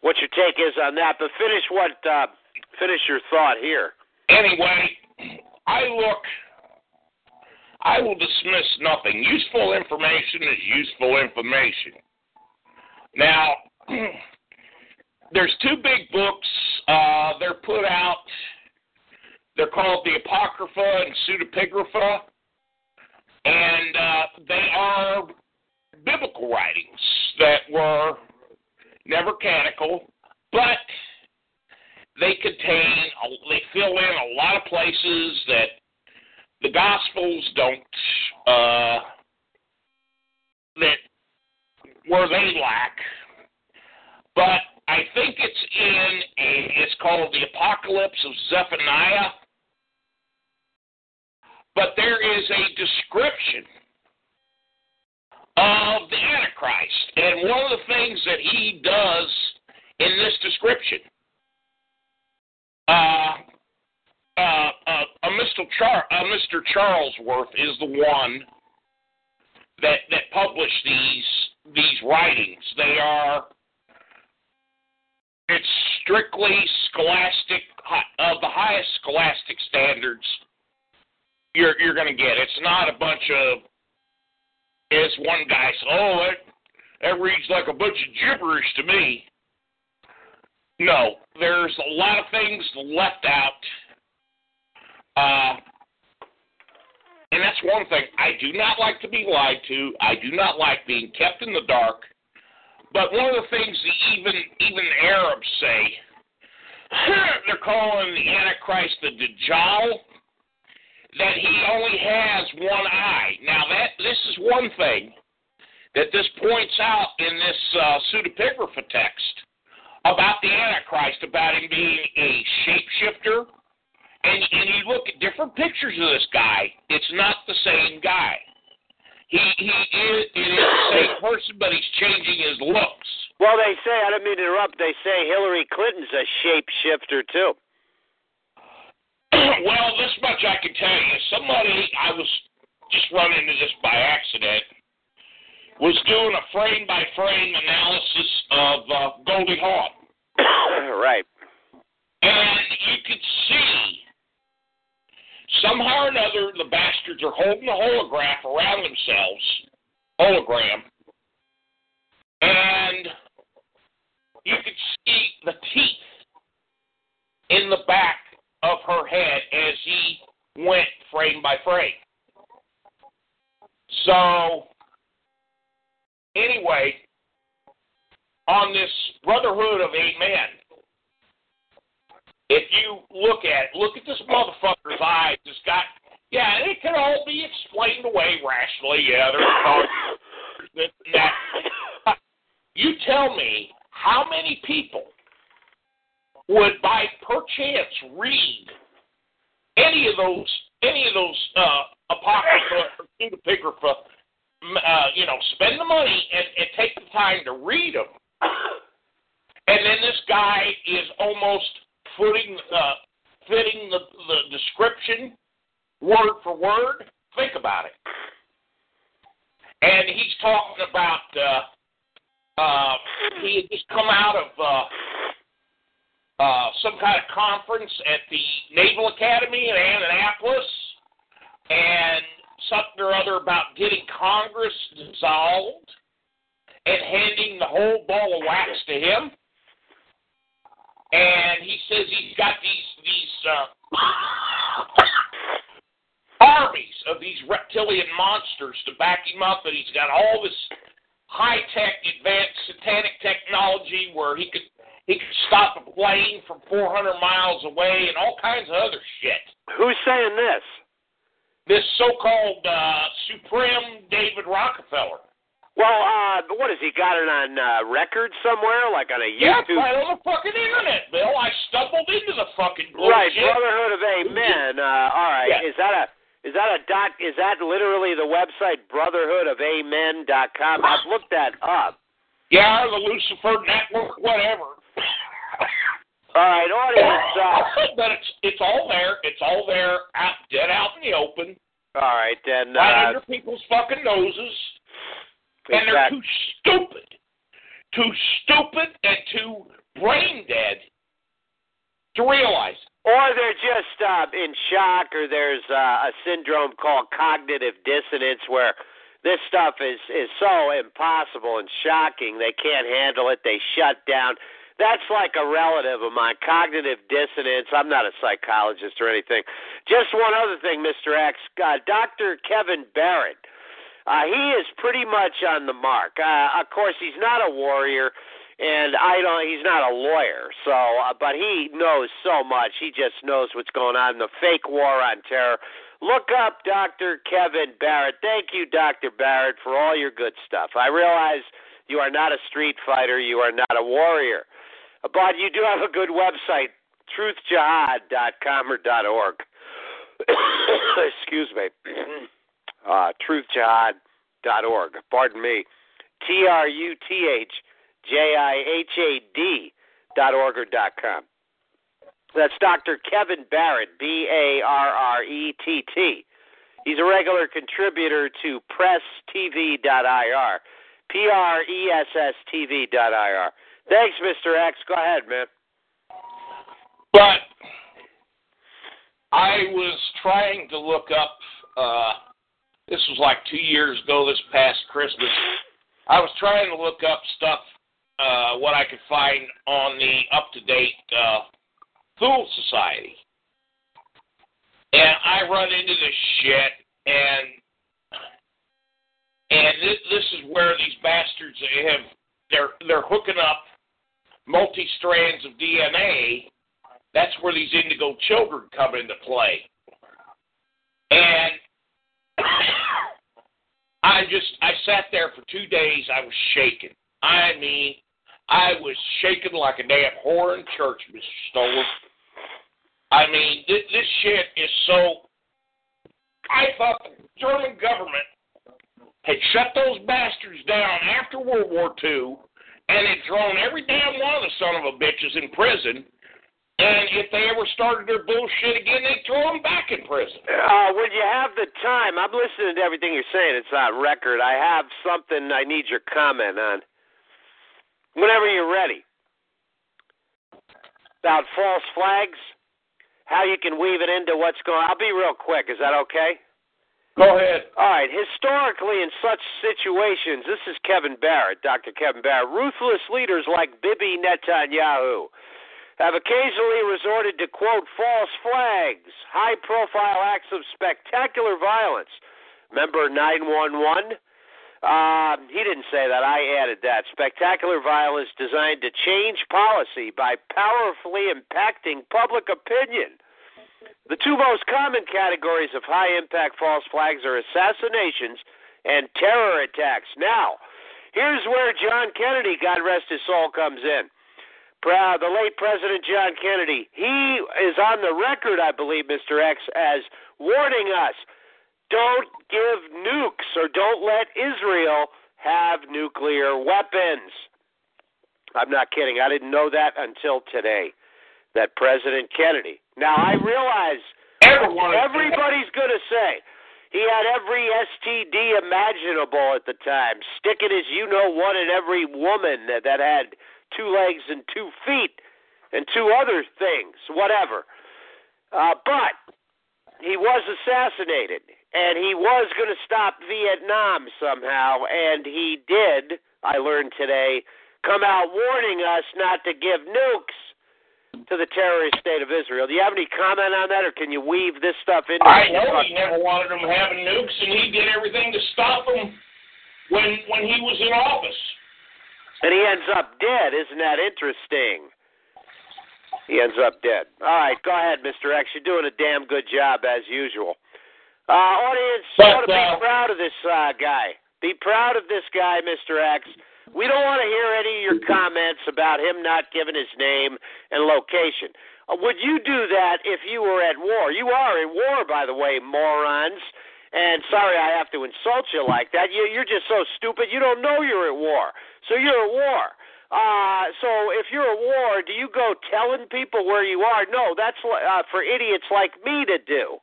What your take is on that? But finish what uh, finish your thought here. Anyway, I look. I will dismiss nothing. Useful information is useful information. Now, there's two big books. Uh, they're put out. They're called the Apocrypha and Pseudepigrapha, and uh, they are biblical writings that were never canonical, but they contain, they fill in a lot of places that the Gospels don't, uh, that where they lack. But I think it's in a, it's called the Apocalypse of Zephaniah. But there is a description of the Antichrist. And one of the things that he does in this description, uh, uh, uh, uh Mr. Uh, Mr. Charlesworth is the one that that published these these writings. They are it's strictly scholastic of the highest scholastic standards you're you're going to get. It's not a bunch of as one guy said, "Oh, that that reads like a bunch of gibberish to me." No, there's a lot of things left out, uh, and that's one thing. I do not like to be lied to. I do not like being kept in the dark. But one of the things that even even Arabs say, they're calling the Antichrist the Dajjal that he only has one eye. Now that this is one thing that this points out in this uh, pseudepigrapha text about the Antichrist, about him being a shapeshifter. And, and you look at different pictures of this guy, it's not the same guy. He he is it is the same person, but he's changing his looks. Well, they say I don't mean to interrupt. They say Hillary Clinton's a shapeshifter too. Well, this much I can tell you. Somebody, I was just running into this by accident, was doing a frame by frame analysis of uh, Goldie Hawn. right. And you could see somehow or another the bastards are holding the holograph around themselves, hologram, and you could see the teeth in the back of her head as he went frame by frame. So, anyway, on this Brotherhood of Amen, if you look at look at this motherfucker's eyes, it's got yeah, it can all be explained away rationally. Yeah, there's that. You tell me how many people would by perchance read any of those any of those uh, apocrypha or pseudepigrapha, uh, you know, spend the money and, and take the time to read them, and then this guy is almost footing uh, fitting the, the description word for word. Think about it. And he's talking about uh, uh, he had just come out of uh, uh, some kind of conference at the Naval Academy in Annapolis, and something or other about getting Congress dissolved and handing the whole ball of wax to him. And he says he's got these these uh, armies of these reptilian monsters to back him up, and he's got all this high tech, advanced satanic technology where he could he could stop a plane from 400 miles away and all kinds of other shit. Who's saying this? This so-called uh, Supreme David Rockefeller. Well, uh, what has he got it on uh, record somewhere, like on a YouTube? Yeah, right on the fucking internet, Bill. I stumbled into the fucking bullshit. Right, Brotherhood of Amen. Uh, all right, Yeah. is that a is that a dot? Is that literally the website brotherhoodofamen.com? I've looked that up. Yeah, the Lucifer Network, whatever. All right, audience. Uh, but it's it's all there. It's all there, out dead out in the open, all right, then. right Uh, under people's fucking noses, and they're too stupid, too stupid, and too brain dead to realize. or they're just uh, in shock, or there's uh, a syndrome called cognitive dissonance where this stuff is is so impossible and shocking. They can't handle it. They shut down. That's like a relative of mine, cognitive dissonance. I'm not a psychologist or anything. Just one other thing, Mr. X. Uh, Dr. Kevin Barrett. Uh, he is pretty much on the mark. Uh, of course, he's not a warrior, and I don't. He's not a lawyer, so uh, but he knows so much. He just knows what's going on in the fake war on terror. Look up Dr. Kevin Barrett. Thank you, Dr. Barrett, for all your good stuff. I realize you are not a street fighter, you are not a warrior, but you do have a good website, truthjihad.com or .org. Excuse me. Uh, truthjihad.org. Pardon me. T R U T H J I H A D dot org or dot com. That's Dr. Kevin Barrett, B A R R E T T. He's a regular contributor to PressTV.ir, P R E S S TV.ir. Thanks, Mr. X. Go ahead, man. But I was trying to look up. Uh, this was like two years ago, this past Christmas. I was trying to look up stuff, uh, what I could find on the up to date uh, Thule Society. And I run into this shit, and and this, this is where these bastards have they're they're hooking up multi strands of DNA. That's where these indigo children come into play. And I just I sat there for two days. I was shaking. I mean, I was shaking like a damn whore in church, Mr. Stoller. I mean, this, this shit is so. I thought the German government had shut those bastards down after World War II and had thrown every damn one of the son of a bitches in prison. And if they ever started their bullshit again, they'd throw them back in prison. Uh, when you have the time, I'm listening to everything you're saying. It's on record. I have something I need your comment on. Whenever you're ready. About false flags how you can weave it into what's going on. I'll be real quick. Is that okay? Go ahead. All right. Historically, in such situations, this is Kevin Barrett, Dr. Kevin Barrett. Ruthless leaders like Bibi Netanyahu have occasionally resorted to, quote, false flags, high profile acts of spectacular violence. Remember 911? Uh, he didn't say that. I added that. Spectacular violence designed to change policy by powerfully impacting public opinion. The two most common categories of high impact false flags are assassinations and terror attacks. Now, here's where John Kennedy, God rest his soul, comes in. The late President John Kennedy, he is on the record, I believe, Mr. X, as warning us don't give nukes or don't let Israel have nuclear weapons. I'm not kidding. I didn't know that until today. That President Kennedy. Now I realize everybody's going to say he had every STD imaginable at the time, sticking his you know what in every woman that, that had two legs and two feet and two other things, whatever. Uh, but he was assassinated and he was going to stop Vietnam somehow, and he did. I learned today come out warning us not to give nukes to the terrorist state of Israel. Do you have any comment on that, or can you weave this stuff into? I know he never wanted them having nukes, and he did everything to stop them when when he was in office. And he ends up dead. Isn't that interesting? He ends up dead. All right, go ahead, Mr. X. You're doing a damn good job as usual. Uh, audience, but, ought to be uh, proud of this uh, guy. Be proud of this guy, Mr. X. We don't want to hear any of your comments about him not giving his name and location. Uh, would you do that if you were at war? You are at war, by the way, morons. And sorry I have to insult you like that. You, you're just so stupid. You don't know you're at war. So you're at war. Uh, so if you're at war, do you go telling people where you are? No, that's uh, for idiots like me to do.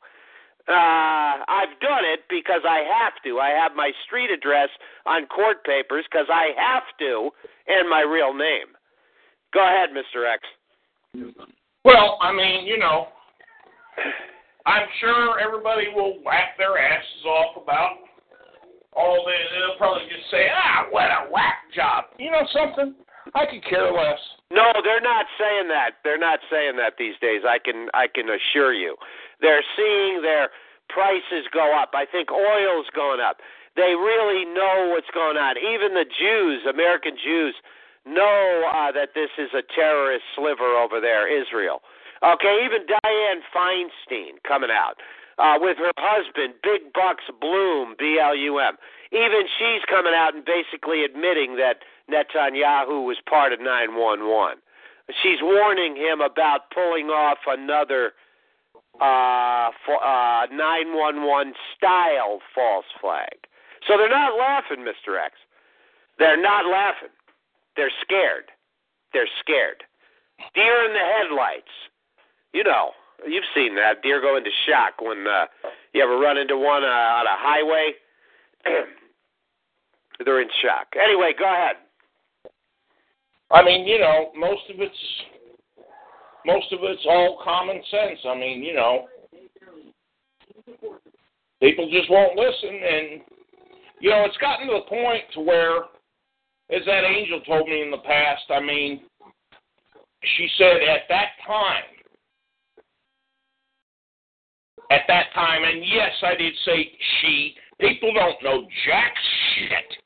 Uh, I've done it because I have to. I have my street address on court papers because I have to, and my real name. Go ahead, Mr. X. Well, I mean, you know, I'm sure everybody will whack their asses off about all this. They'll probably just say, ah, what a whack job. You know something? I could care less. No, they're not saying that. They're not saying that these days. I can I can assure you. They're seeing their prices go up. I think oil's going up. They really know what's going on. Even the Jews, American Jews, know uh, that this is a terrorist sliver over there, Israel. Okay, even Dianne Feinstein coming out uh, with her husband, Big Bucks Blum, B L U M. Even she's coming out and basically admitting that Netanyahu was part of 911. She's warning him about pulling off another uh, uh, 911 style false flag. So they're not laughing, Mr. X. They're not laughing. They're scared. They're scared. Deer in the headlights. You know, you've seen that. Deer go into shock when uh, you ever run into one uh, on a highway. They're in shock. Anyway, go ahead. I mean, you know, most of it's most of it's all common sense. I mean, you know, people just won't listen, and you know, it's gotten to the point to where, as that angel told me in the past, I mean, she said at that time, at that time, and yes, I did say she. People don't know jack shit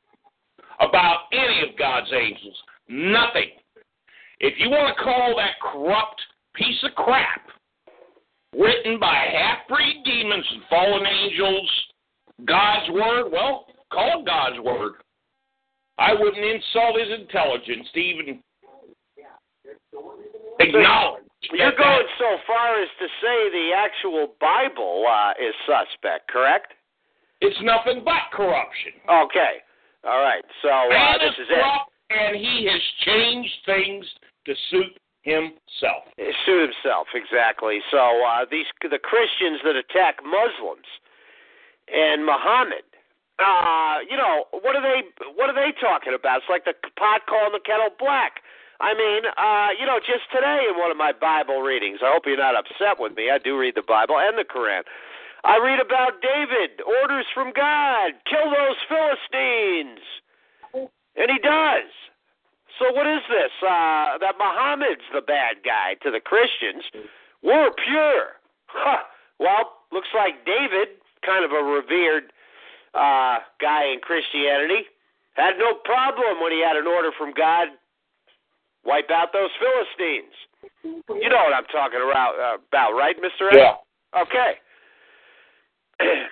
about any of God's angels. Nothing. If you want to call that corrupt piece of crap written by half breed demons and fallen angels God's word, well, call it God's word. I wouldn't insult his intelligence to even acknowledge. You're going so far as to say the actual Bible uh, is suspect, correct? It's nothing but corruption. Okay. All right. So uh, this is is it. And he has changed things to suit himself. Suit himself exactly. So uh, these the Christians that attack Muslims and Muhammad. Uh, you know what are they? What are they talking about? It's like the pot calling the kettle black. I mean, uh, you know, just today in one of my Bible readings, I hope you're not upset with me. I do read the Bible and the Quran. I read about David, orders from God, kill those Philistines. And he does. So what is this? Uh, that Muhammad's the bad guy to the Christians. We're pure. Huh. Well, looks like David, kind of a revered uh, guy in Christianity, had no problem when he had an order from God wipe out those Philistines. You know what I'm talking about, uh, about right, Mister? Yeah. Okay.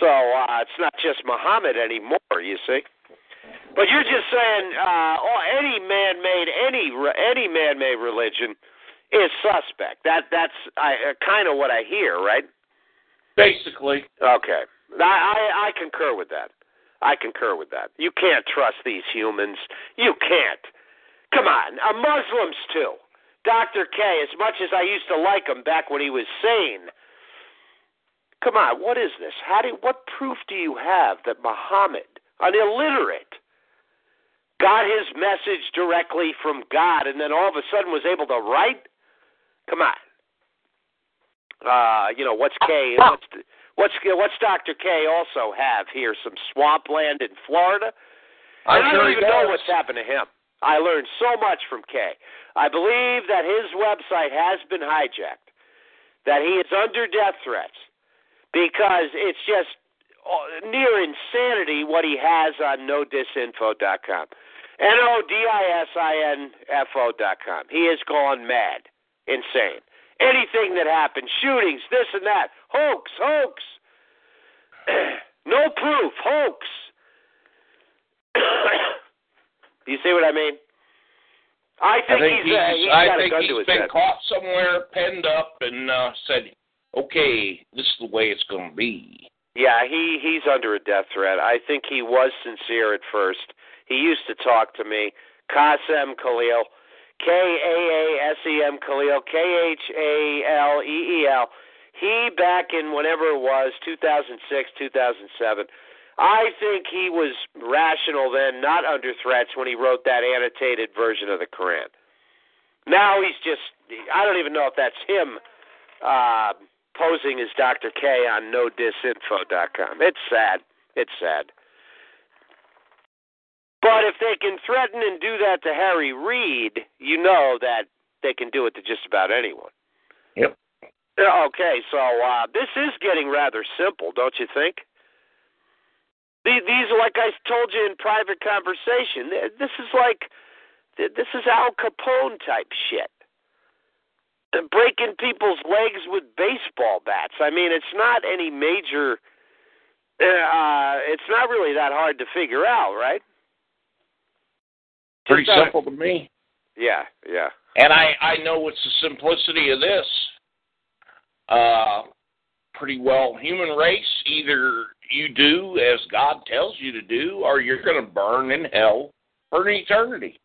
so uh, it's not just Muhammad anymore, you see. But you're just saying uh, oh, any man-made any any man-made religion is suspect. That that's I, uh, kind of what I hear, right? Basically. Okay, I, I I concur with that. I concur with that. You can't trust these humans. You can't. Come on, uh, Muslims too. Dr. K, as much as I used to like him back when he was sane. Come on, what is this? How do what proof do you have that Muhammad, an illiterate, got his message directly from God and then all of a sudden was able to write? Come on. Uh, you know, what's K what's what's what's Dr. K also have here some swampland in Florida? And I sure don't even know what's happened to him. I learned so much from K. I believe that his website has been hijacked, that he is under death threats because it's just near insanity what he has on nodisinfo.com. N O D I S I N F O.com. He has gone mad, insane. Anything that happens, shootings, this and that, hoax, hoax. no proof, hoax. you see what I mean? I think, I think he's, uh, he's I got a think gun he's to his been head. caught somewhere, penned up, and uh, said, "Okay, this is the way it's going to be." Yeah, he he's under a death threat. I think he was sincere at first. He used to talk to me. Kaasem Khaleel, K A A S E M Khaleel, K H A L E E L. He back in whenever it was, 2006, 2007. I think he was rational then, not under threats when he wrote that annotated version of the Quran. Now he's just, I don't even know if that's him uh, posing as Dr. K on nodisinfo.com. It's sad. It's sad. But if they can threaten and do that to Harry Reid, you know that they can do it to just about anyone. Yep. Okay, so uh, this is getting rather simple, don't you think? These, like I told you in private conversation. This is like this is Al Capone type shit. Breaking people's legs with baseball bats. I mean, it's not any major. Uh, it's not really that hard to figure out, right? Pretty simple to me. Yeah, yeah. And I I know it's the simplicity of this. Uh, pretty well human race. Either you do as God tells you to do, or you're going to burn in hell for an eternity.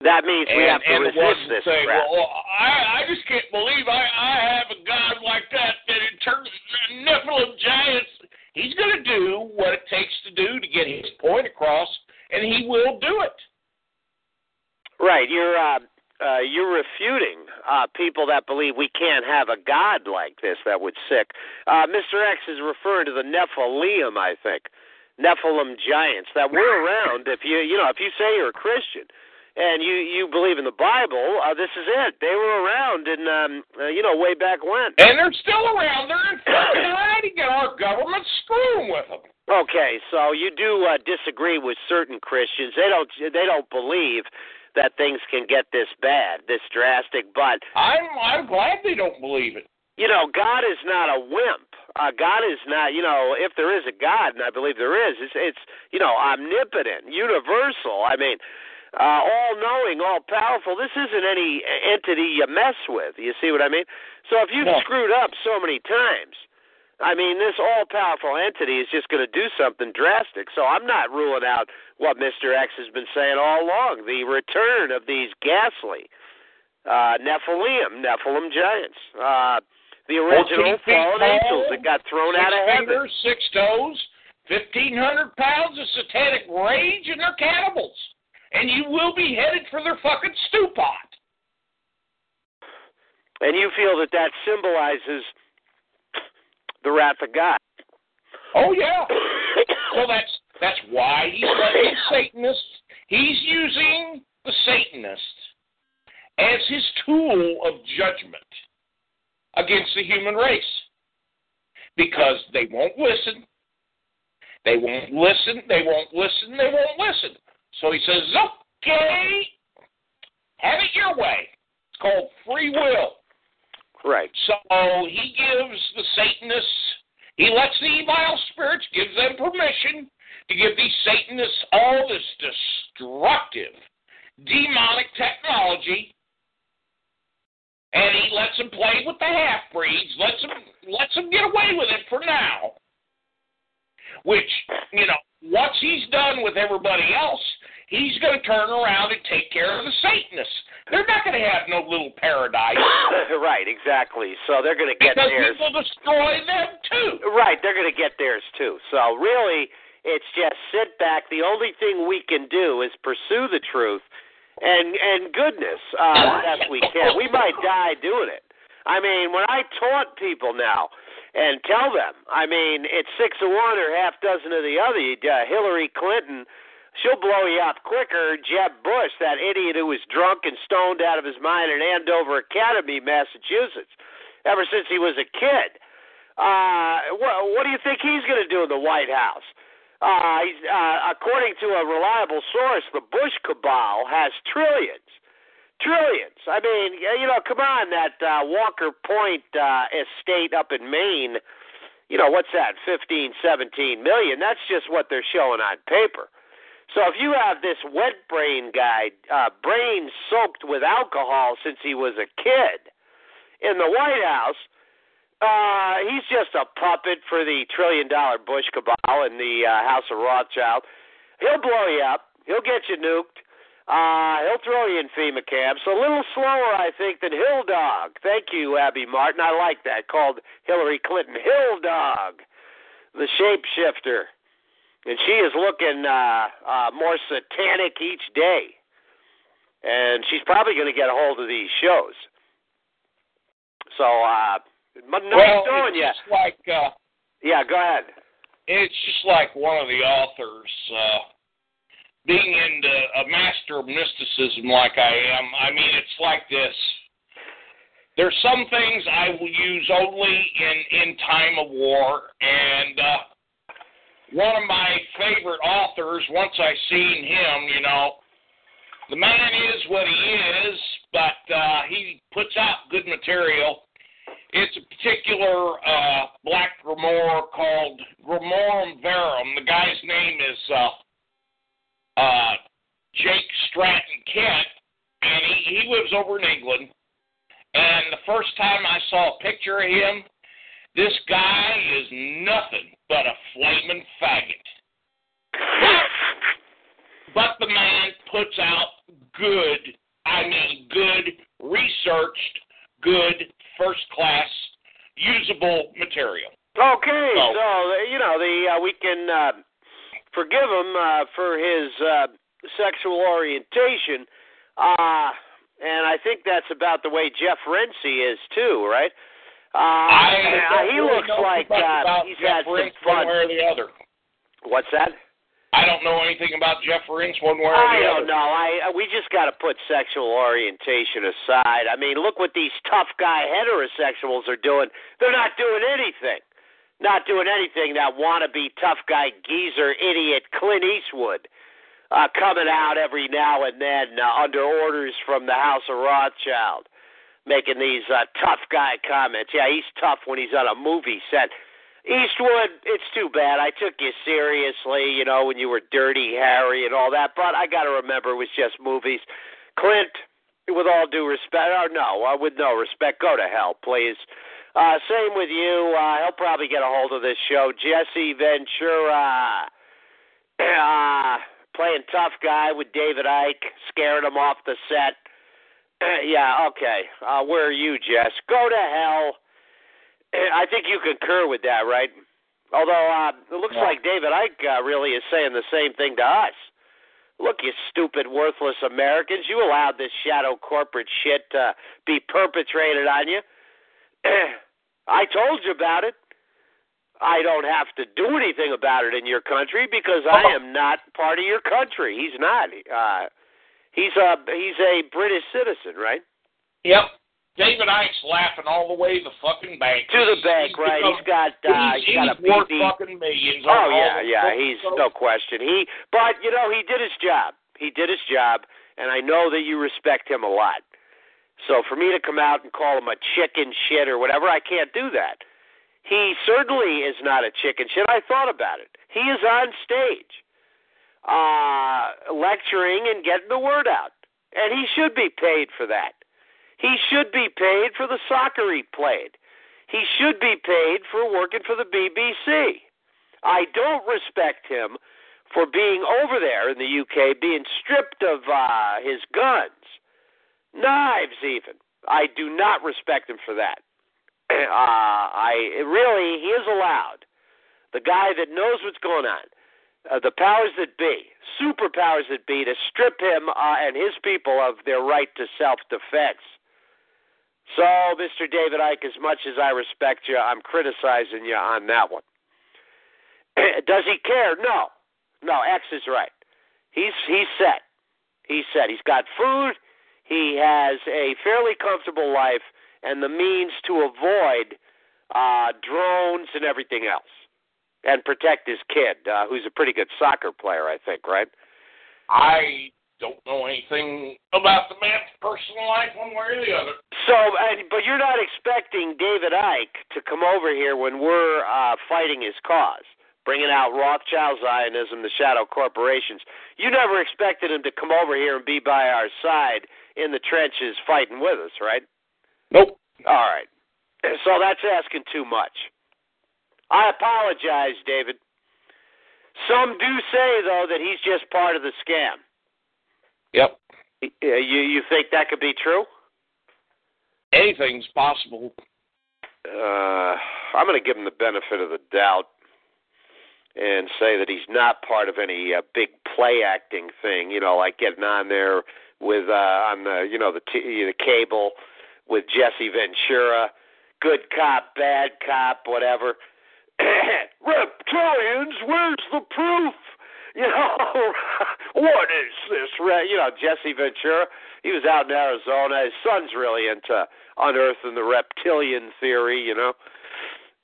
That means we and, have to resist this say, crap. Well, I, I just can't believe I, I have a God like that that in terms of Nephilim giants, he's going to do what it takes to do to get his point across, and he will do it. Right. You're uh, uh, you're refuting uh, people that believe we can't have a God like this that would sick. Uh, Mr. X is referring to the Nephilim, I think, Nephilim giants that were around. If you you know if you say you're a Christian and you you believe in the Bible, uh, this is it. They were around, and um, uh, you know way back when. And they're still around. They're in fucking hiding, and our government's screwing with them. Okay, so you do uh, disagree with certain Christians. They don't they don't believe that things can get this bad, this drastic. But I'm I'm glad they don't believe it. You know, God is not a wimp. Uh, God is not, you know, if there is a God, and I believe there is, it's, it's you know, omnipotent, universal. I mean, uh, all knowing, all powerful. This isn't any entity you mess with. You see what I mean? So if you've screwed up so many times, I mean, this all powerful entity is just going to do something drastic. So I'm not ruling out what Mr. X has been saying all along the return of these ghastly uh, Nephilim, Nephilim giants. Uh, the original fallen tall, angels that got thrown out of heaven. Fingers, six toes, 1,500 pounds of satanic rage, and they're cannibals. And you will be headed for their fucking stew pot. And you feel that that symbolizes the wrath of God. Oh yeah. so that's that's why he's letting Satanists. He's using the Satanists as his tool of judgment against the human race because they won't listen. They won't listen. They won't listen. They won't listen. So he says, "Okay, have it your way." It's called free will. Right. So he gives the Satanists, he lets the evil spirits, gives them permission to give these Satanists all this destructive, demonic technology, and he lets them play with the half breeds, lets them lets them get away with it for now. Which you know, once he's done with everybody else, he's going to turn around and take care of the Satanists. They're not going to have no little paradise. right, exactly. So they're going to get because theirs. Because will destroy them too. Right, they're going to get theirs too. So really, it's just sit back. The only thing we can do is pursue the truth and and goodness uh, best we can. We might die doing it. I mean, when I taunt people now and tell them, I mean, it's six of one or half dozen of the other. Uh, Hillary Clinton she'll blow you up quicker. Jeb Bush, that idiot who was drunk and stoned out of his mind in Andover Academy, Massachusetts, ever since he was a kid. Uh, what, what do you think he's going to do in the White House? Uh, he's, uh, according to a reliable source, the Bush cabal has trillions. Trillions. I mean, you know, come on, that uh, Walker Point uh, estate up in Maine, you know, what's that, fifteen, seventeen million? That's just what they're showing on paper. So if you have this wet brain guy, uh, brain soaked with alcohol since he was a kid in the White House, uh, he's just a puppet for the trillion dollar Bush cabal in the uh, House of Rothschild. He'll blow you up. He'll get you nuked. Uh, he'll throw you in FEMA camps. A little slower, I think, than Hill Dog. Thank you, Abby Martin. I like that. Called Hillary Clinton Hill Dog, the shapeshifter and she is looking uh, uh, more satanic each day. And she's probably going to get a hold of these shows. So, uh, nice well, knowing it's you. Just like, uh, yeah, go ahead. it's just like one of the authors uh, being into a master of mysticism like I am. I mean, it's like this. There's some things I will use only in in time of war, and uh, one of my favorite authors. Once I seen him, you know, the man is what he is, but uh, he puts out good material. It's a particular uh, black grimoire called Grimorium Verum. The guy's name is uh, uh, Jake Stratton Kent, and he, he lives over in England. And the first time I saw a picture of him, this guy is nothing but a flaming faggot. But the man puts out good, I mean good, researched, good, first class, usable material. Okay, So- so, you know the uh, we can uh, forgive him uh, for his uh, sexual orientation, uh, and I think that's about the way Jeff Rense is too, right? Uh, I uh, don't he looks like uh, he's Jeff had some fun. one way or the other. What's that? I don't know anything about Jeff Rense one way or I the don't other. know. I uh, we just got to put sexual orientation aside. I mean, look what these tough guy heterosexuals are doing. They're not doing anything. Not doing anything. That wannabe tough guy geezer idiot Clint Eastwood uh, coming out every now and then uh, under orders from the House of Rothschild, making these uh, tough guy comments. Yeah, he's tough when he's on a movie set. Eastwood, it's too bad. I took you seriously, you know, when you were Dirty Harry and all that, but I got to remember it was just movies. Clint, with all due respect, or no, uh, with no respect, go to hell, please. Uh, same with you. Uh, he'll probably get a hold of this show. Jesse Ventura, uh, playing tough guy with David Icke, scaring him off the set. yeah, okay. Uh, where are you, Jess? Go to hell. I think you concur with that, right? Although uh, it looks Yeah. like David Icke uh, really is saying the same thing to us. Look, you stupid, worthless Americans, you allowed this shadow corporate shit to be perpetrated on you. I told you about it. I don't have to do anything about it in your country because I am not part of your country. He's not. Uh, he's a he's a British citizen, right? Yep. David Icke's laughing all the way to the fucking bank. To the bank, he's right? become- He's got uh, he's, he's got a worth fucking millions. Oh yeah, yeah. He's no question. He, but you know, he did his job. He did his job, and I know that you respect him a lot. So for me to come out and call him a chicken shit or whatever, I can't do that. He certainly is not a chicken shit. I thought about it. He is on stage, uh, lecturing and getting the word out, and he should be paid for that. He should be paid for the soccer he played. He should be paid for working for the BBC. I don't respect him for being over there in the UK, being stripped of uh, his guns, knives, even. I do not respect him for that. Uh, I really, he is allowed. The guy that knows what's going on, uh, the powers that be, superpowers that be, to strip him uh, and his people of their right to self-defense. So, Mr. David Icke, as much as I respect you, I'm criticizing you on that one. Does he care? No. No, X is right. He's he's set. He's set. He's got food. He has a fairly comfortable life and the means to avoid uh, drones and everything else, and protect his kid, uh, who's a pretty good soccer player, I think. Right? I don't know anything about the man's personal life one way or the other. So, and, but you're not expecting David Icke to come over here when we're uh, fighting his cause, bringing out Rothschild Zionism, the shadow corporations. You never expected him to come over here and be by our side in the trenches fighting with us, right? Nope. All right. So that's asking too much. I apologize, David. Some do say, though, that he's just part of the scam. Yep. Uh, You you think that could be true? Anything's possible. uh, I'm going to give him the benefit of the doubt and say that he's not part of any uh, big play acting thing. You know, like getting on there with uh, on the you know the t- the cable with Jesse Ventura, good cop, bad cop, whatever. reptilians, where's the proof? You know, what is this? You know, Jesse Ventura, he was out in Arizona. His son's really into unearthing the reptilian theory, you know.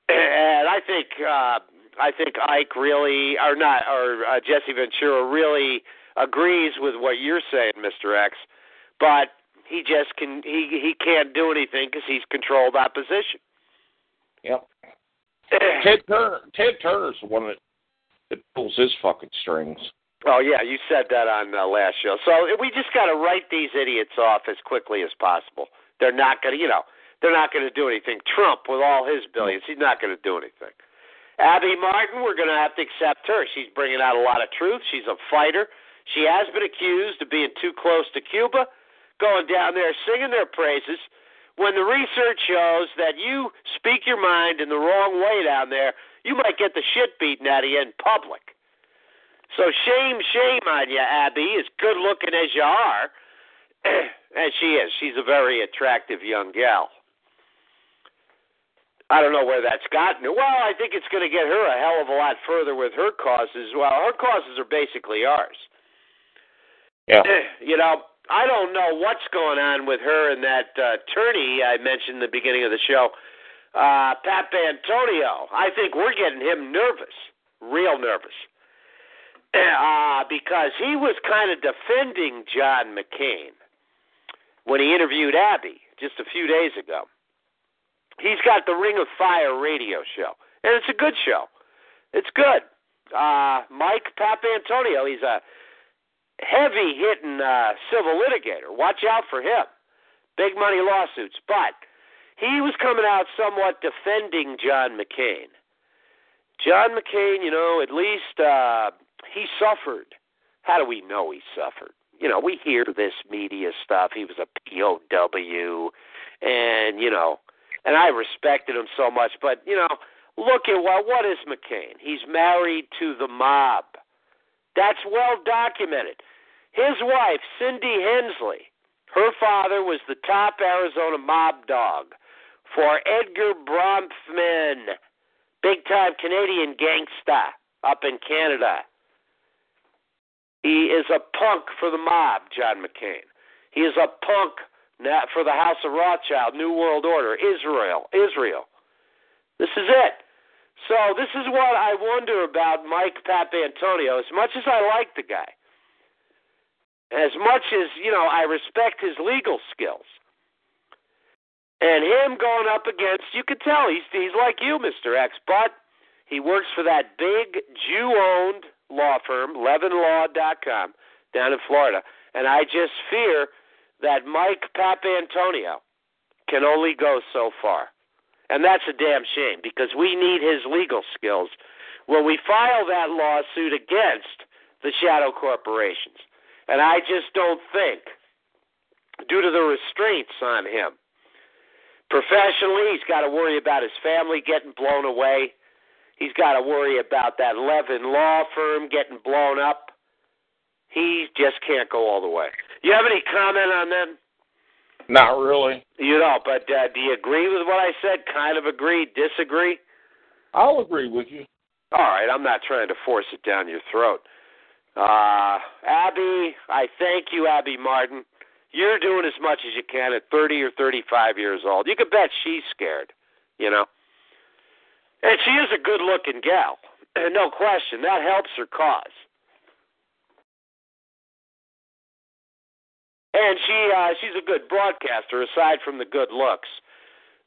And I think uh I think Icke really or not or uh, Jesse Ventura really agrees with what you're saying, Mr. X. But he just can he he can't do anything because he's controlled opposition. Yep. Ted Turner Ted Turner's the one that that pulls his fucking strings. Oh yeah, you said that on the last show. So eh, we just got to write these idiots off as quickly as possible. They're not going to, you know, they're not going to do anything. Trump, with all his billions, he's not going to do anything. Abby Martin, we're going to have to accept her. She's bringing out a lot of truth. She's a fighter. She has been accused of being too close to Cuba, going down there singing their praises. When the research shows that you speak your mind in the wrong way down there, you might get the shit beaten out of you in public. So shame, shame on you, Abby, as good looking as you are. and she is. She's a very attractive young gal. I don't know where that's gotten her. Well, I think it's going to get her a hell of a lot further with her causes. Well, her causes are basically ours. Yeah. You know, I don't know what's going on with her and that uh, attorney I mentioned in the beginning of the show, uh, Papantonio. I think we're getting him nervous, real nervous, uh, because he was kind of defending John McCain when he interviewed Abby just a few days ago. He's got the Ring of Fire radio show, and it's a good show. It's good. Uh, Mike Papantonio, he's a heavy hitting uh, civil litigator. Watch out for him. Big money lawsuits. But he was coming out somewhat defending John McCain. John McCain, you know, at least uh, he suffered. How do we know he suffered? You know, we hear this media stuff. He was a POW, and you know, and I respected him so much. But you know, look at what what is McCain? He's married to the mob. That's well documented. His wife, Cindy Hensley, her father was the top Arizona mob dog for Edgar Bronfman, big time Canadian gangsta up in Canada. He is a punk for the mob, John McCain. He is a punk for the House of Rothschild, New World Order, Israel, Israel. This is it. So this is what I wonder about Mike Papantonio. As much as I like the guy, as much as you know, I respect his legal skills, and him going up against, you could tell he's he's like you, Mister X, but he works for that big Jew-owned law firm, LevinLaw.com, down in Florida, and I just fear that Mike Papantonio can only go so far. And that's a damn shame because we need his legal skills when we file that lawsuit against the shadow corporations. And I just don't think, due to the restraints on him, professionally, he's got to worry about his family getting blown away. He's got to worry about that Levin law firm getting blown up. He just can't go all the way. You have any comment on that? Not really. You know, but uh, do you agree with what I said? Kind of agree, disagree? I'll agree with you. All right, I'm not trying to force it down your throat. Uh, Abby, I thank you, Abby Martin. You're doing as much as you can at 30 or 35 years old. You can bet she's scared, you know. And she is a good looking gal. No question. That helps her cause. And she uh, she's a good broadcaster aside from the good looks.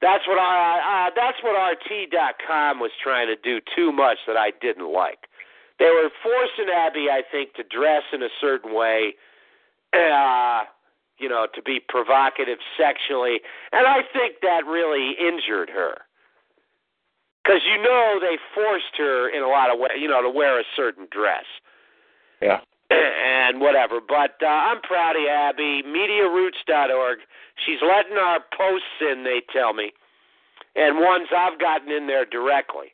That's what I uh, that's what RT.com was trying to do too much that I didn't like. They were forcing Abby, I think, to dress in a certain way, uh, you know, to be provocative sexually, and I think that really injured her. Because you know they forced her in a lot of ways, you know, to wear a certain dress. Yeah. and whatever. But uh, I'm proud of Abby. MediaRoots.org. She's letting our posts in, they tell me, and ones I've gotten in there directly.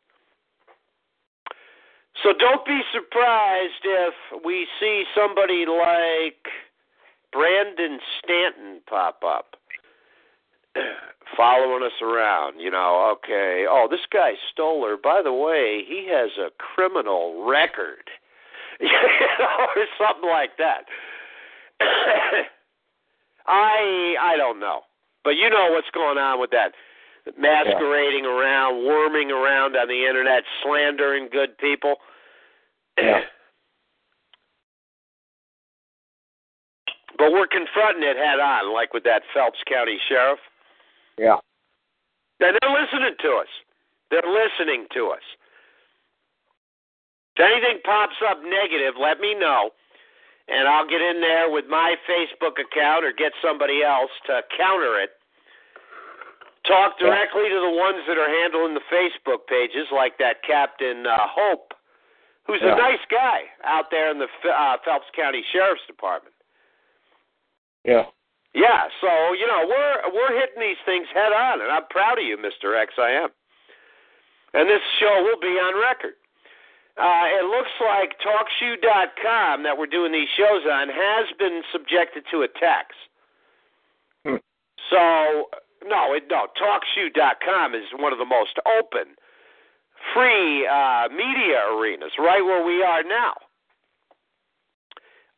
So don't be surprised if we see somebody like Brandon Stanton pop up. following us around. You know, okay. Oh, this guy Stoller. By the way, he has a criminal record, you know, or something like that. I I don't know, but you know what's going on with that masquerading yeah. around, worming around on the internet, slandering good people. Yeah. but we're confronting it head on, like with that Phelps County sheriff. Yeah. And they're listening to us. They're listening to us. If anything pops up negative, let me know, and I'll get in there with my Facebook account or get somebody else to counter it. Talk directly to the ones that are handling the Facebook pages, like that Captain uh, Hope, who's yeah. a nice guy out there in the uh, Phelps County Sheriff's Department. Yeah. Yeah, so you know we're we're hitting these things head on, and I'm proud of you, Mr. X. I am. And this show will be on record. Uh, it looks like TalkShoe.com that we're doing these shows on has been subjected to attacks. Hmm. So no, it, no. TalkShoe.com is one of the most open, free uh, media arenas, right where we are now.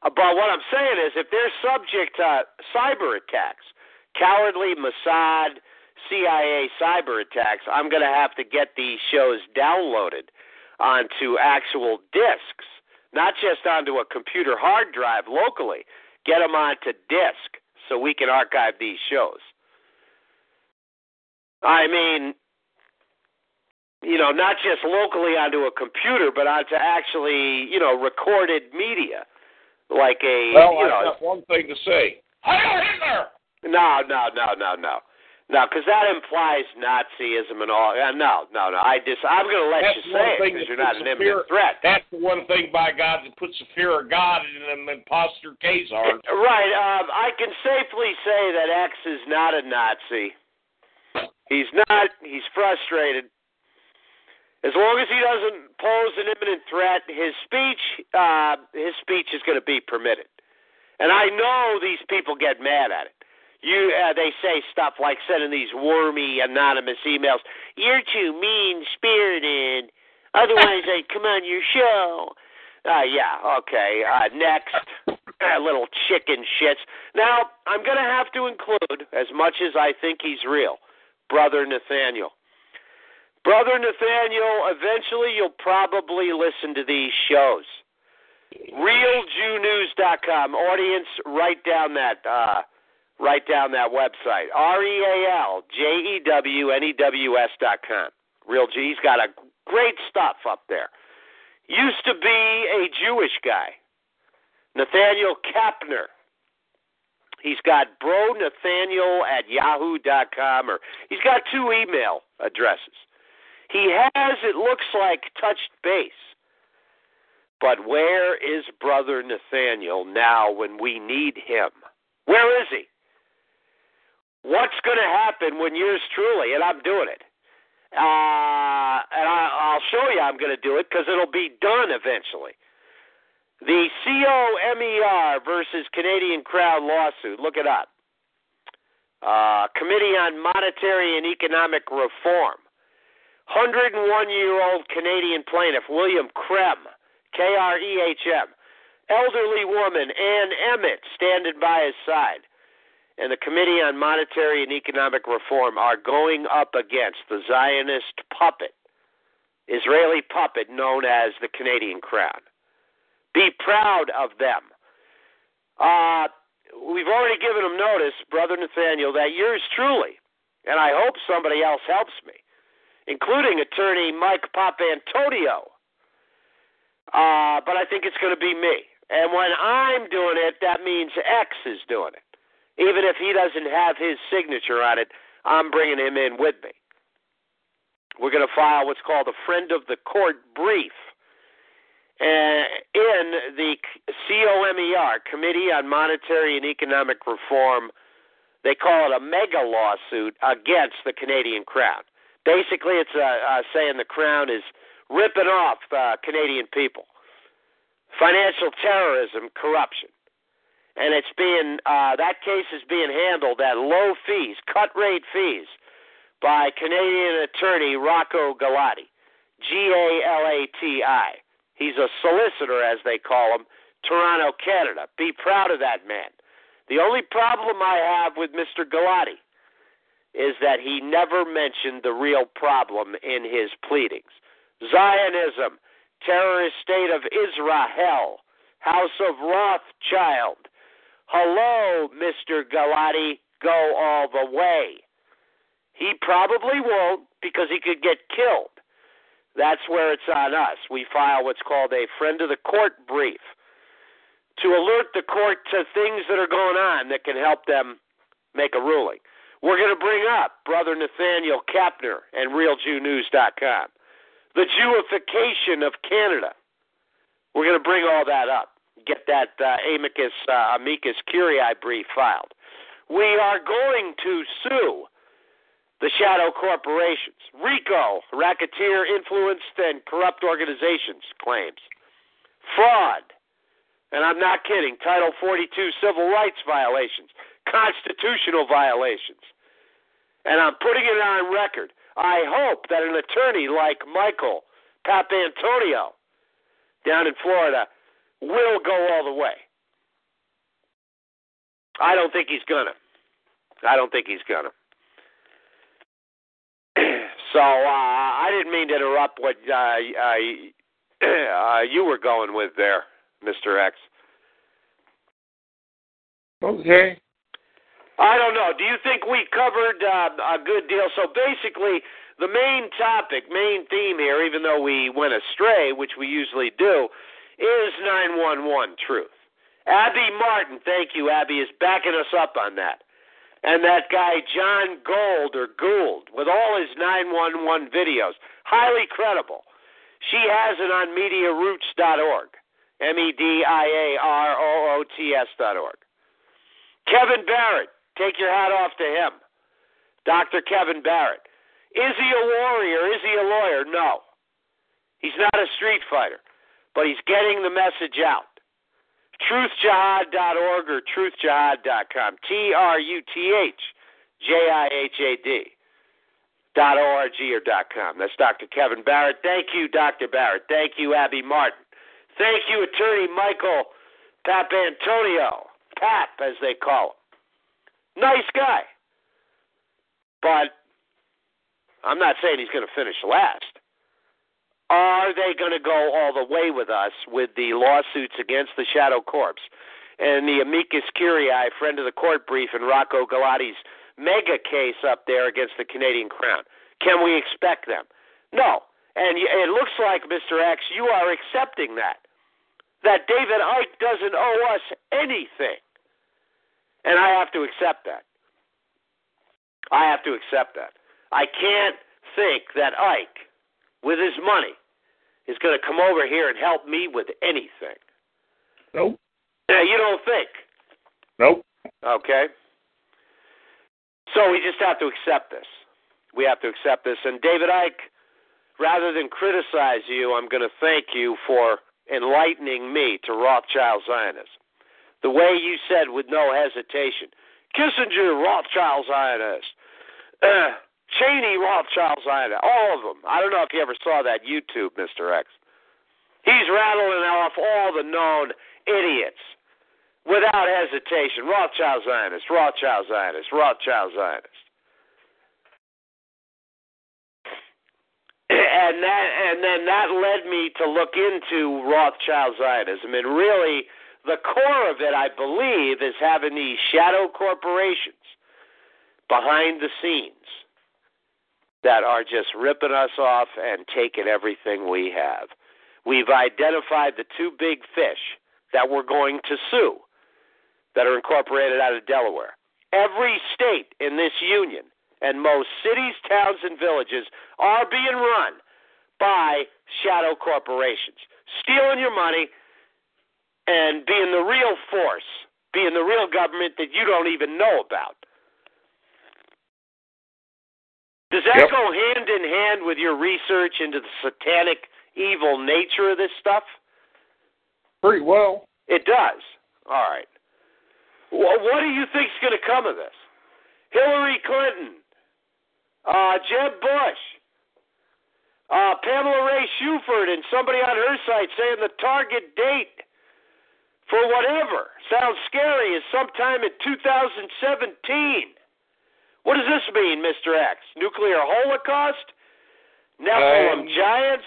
Uh, but what I'm saying is, if they're subject to cyber attacks, cowardly Mossad, CIA cyber attacks, I'm going to have to get these shows downloaded onto actual disks, not just onto a computer hard drive locally. Get them onto disk so we can archive these shows. I mean, you know, not just locally onto a computer, but onto actually, you know, recorded media like a well, you know, got one thing to say. Heil Hitler! No, no, no, no, no. No, because that implies Nazism and all. Uh, no, no, no. I just, I'm going to let That's you say it because you're not an imminent threat. That's the one thing, by God, that puts the fear of God in them imposter Khazars. Right. Um, I can safely say that X is not a Nazi. He's not. He's frustrated. As long as he doesn't pose an imminent threat, his speech uh, his speech is going to be permitted. And I know these people get mad at it. You uh, they say stuff like sending these wormy anonymous emails. You're too mean spirited. Otherwise, I'd come on your show. Uh, yeah, okay. Uh, next, uh, little chicken shits. Now, I'm going to have to include, as much as I think he's real, Brother Nathaniel. Brother Nathaniel, eventually you'll probably listen to these shows. RealJewNews.com. Audience, write down that uh, write down that website. R E A L J E W N E W S dot com. Real G. He's got a great stuff up there. Used to be a Jewish guy. Nathaniel Kapner. He's got bro Nathaniel at yahoo dot com, or he's got two email addresses. He has, it looks like, touched base. But where is Brother Nathaniel now when we need him? Where is he? What's going to happen when yours truly, and I'm doing it, uh, and I, will show you I'm going to do it because it'll be done eventually. The COMER versus Canadian Crown lawsuit, look it up. Uh, Committee on Monetary and Economic Reform 101 year old Canadian plaintiff William Krehm, K R E H M, elderly woman Ann Emmett standing by his side, and the Committee on Monetary and Economic Reform are going up against the Zionist puppet, Israeli puppet known as the Canadian Crown. Be proud of them. Uh, we've already given them notice, Brother Nathaniel, that yours truly, and I hope somebody else helps me including attorney Mike Papantonio. Uh, but I think it's going to be me. And when I'm doing it, that means X is doing it. Even if he doesn't have his signature on it, I'm bringing him in with me. We're going to file what's called a friend of the court brief. Uh, in the COMER, Committee on Monetary and Economic Reform, they call it a mega lawsuit against the Canadian Crown. Basically, it's uh, uh, saying the Crown is ripping off uh, Canadian people. Financial terrorism, corruption. And it's being, uh, that case is being handled at low fees, cut rate fees, by Canadian attorney Rocco Galati. G A L A T I. He's a solicitor, as they call him, Toronto, Canada. Be proud of that man. The only problem I have with Mr. Galati is that he never mentioned the real problem in his pleadings Zionism, terrorist state of Israel, House of Rothschild. Hello, Mr. Galati, go all the way. He probably won't because he could get killed. That's where it's on us. We file what's called a friend of the court brief to alert the court to things that are going on that can help them make a ruling. We're going to bring up Brother Nathaniel Kapner and RealJewNews.com. The Jewification of Canada. We're going to bring all that up. Get that uh, amicus, uh, amicus curiae brief filed. We are going to sue the shadow corporations. RICO, racketeer influenced and corrupt organizations claims. Fraud, and I'm not kidding, Title 42 civil rights violations, constitutional violations. And I'm putting it on record. I hope that an attorney like Michael Papantonio down in Florida will go all the way. I don't think he's gonna. I don't think he's gonna. so uh, I didn't mean to interrupt what uh, uh, uh, you were going with there, Mister X. Okay. I don't know. Do you think we covered uh, a good deal? So basically, the main topic, main theme here, even though we went astray, which we usually do, is 911 truth. Abby Martin, thank you, Abby, is backing us up on that. And that guy, John Gold or Gould, with all his 911 videos, highly credible. She has it on MediaRoots.org, M E D I A R O O T S.org. Kevin Barrett, Take your hat off to him. Dr. Kevin Barrett. Is he a warrior? Is he a lawyer? No. He's not a street fighter, but he's getting the message out. TruthJihad.org or TruthJihad.com. T R U T H J I H A D. Dot org or dot com. That's Dr. Kevin Barrett. Thank you, Dr. Barrett. Thank you, Abby Martin. Thank you, Attorney Michael Papantonio. Pap, as they call him. Nice guy. But I'm not saying he's going to finish last. Are they going to go all the way with us with the lawsuits against the Shadow Corps and the amicus curiae, friend of the court brief, in Rocco Galati's mega case up there against the Canadian Crown? Can we expect them? No. And it looks like, Mr. X, you are accepting that. That David Icke doesn't owe us anything. And I have to accept that. I have to accept that. I can't think that Icke, with his money, is going to come over here and help me with anything. Nope. Yeah, you don't think? Nope. Okay. So we just have to accept this. We have to accept this. And David Icke, rather than criticize you, I'm going to thank you for enlightening me to Rothschild Zionism the way you said with no hesitation. Kissinger, Rothschild Zionist. Uh, Cheney, Rothschild Zionist. All of them. I don't know if you ever saw that YouTube, Mr. X. He's rattling off all the known idiots without hesitation. Rothschild Zionist, Rothschild Zionist, Rothschild Zionist. And that and then that led me to look into Rothschild Zionism and really the core of it, I believe, is having these shadow corporations behind the scenes that are just ripping us off and taking everything we have. We've identified the two big fish that we're going to sue that are incorporated out of Delaware. Every state in this union and most cities, towns, and villages are being run by shadow corporations, stealing your money, and being the real force, being the real government that you don't even know about. Does that yep. go hand in hand with your research into the satanic evil nature of this stuff? Pretty well. It does. All right. Well, what do you think's going to come of this? Hillary Clinton uh, Jeb Bush, uh, Pamela Ray Shuford, and somebody on her site saying the target date for whatever sounds scary is sometime in 2017. What does this mean, Mr. X? Nuclear holocaust? Nephilim Um, giants?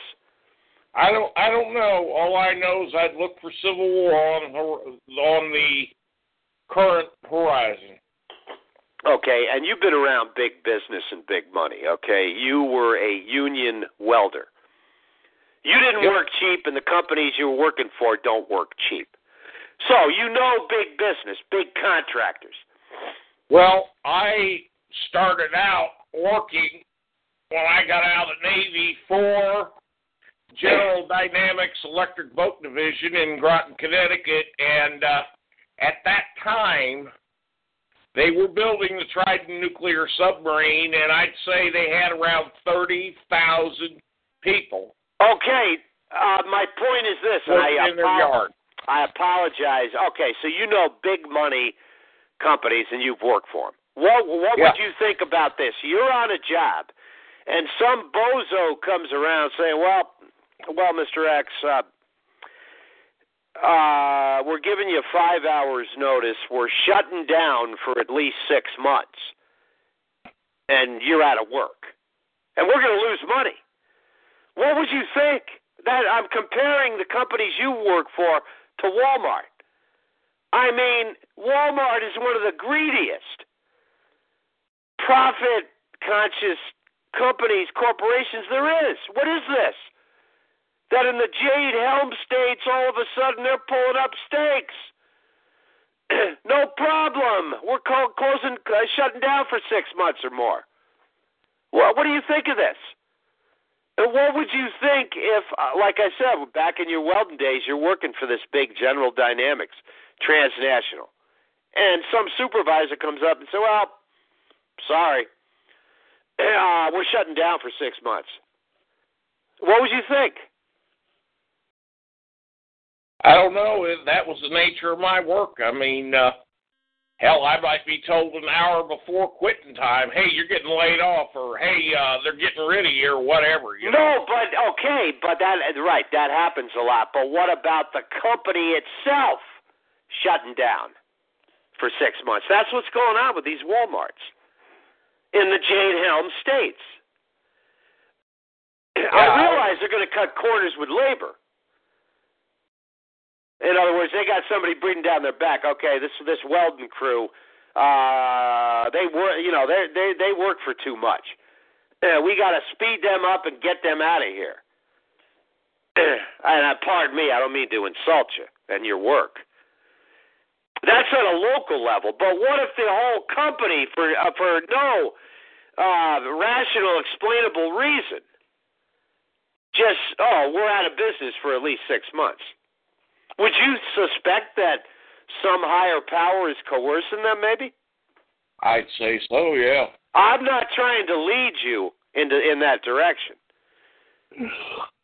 I don't. I don't know. All I know is I'd look for civil war on on the current horizon. Okay, and you've been around big business and big money, okay? You were a union welder. You didn't Yep. work cheap, and the companies you were working for don't work cheap. So you know big business, big contractors. Well, I started out working when I got out of the Navy for General Dynamics Electric Boat Division in Groton, Connecticut, and uh, at that time they were building the Trident nuclear submarine, and I'd say they had around thirty thousand people Okay, uh, my point is this, and I, in their apo- yard. I apologize. Okay, so you know big money companies, and you've worked for them. What what Yeah. would you think about this? You're on a job, and some bozo comes around saying, "Well, well, Mr. X, uh, uh, we're giving you five hours notice. We're shutting down for at least six months, and you're out of work, and we're going to lose money." What would you think? That I'm comparing the companies you work for to Walmart. I mean, Walmart is one of the greediest, profit conscious companies, corporations there is. What is this? That in the Jade Helm states, all of a sudden they're pulling up stakes. no problem. We're closing, uh, shutting down for six months or more. Well, what do you think of this? And what would you think if, uh, like I said, back in your welding days, you're working for this big General Dynamics transnational, and some supervisor comes up and says, "Well, sorry, uh, we're shutting down for six months." What would you think? I don't know. That was the nature of my work. I mean, uh, hell, I might be told an hour before quitting time, "Hey, you're getting laid off," or "Hey, uh, they're getting rid of you," or whatever. You know? No, but okay, but that right, that happens a lot. But what about the company itself shutting down for six months? That's what's going on with these WalMarts in the Jade Helm states. I realize they're going to cut corners with labor. In other words, they got somebody breathing down their back. Okay, this this welding crew, uh, they work. You know, they they they work for too much. Uh, we got to speed them up and get them out of here. and uh, pardon me, I don't mean to insult you and your work. That's at a local level. But what if the whole company, for uh, for no uh, rational, explainable reason, just oh, we're out of business for at least six months? Would you suspect that some higher power is coercing them? Maybe. I'd say so. Yeah. I'm not trying to lead you into in that direction.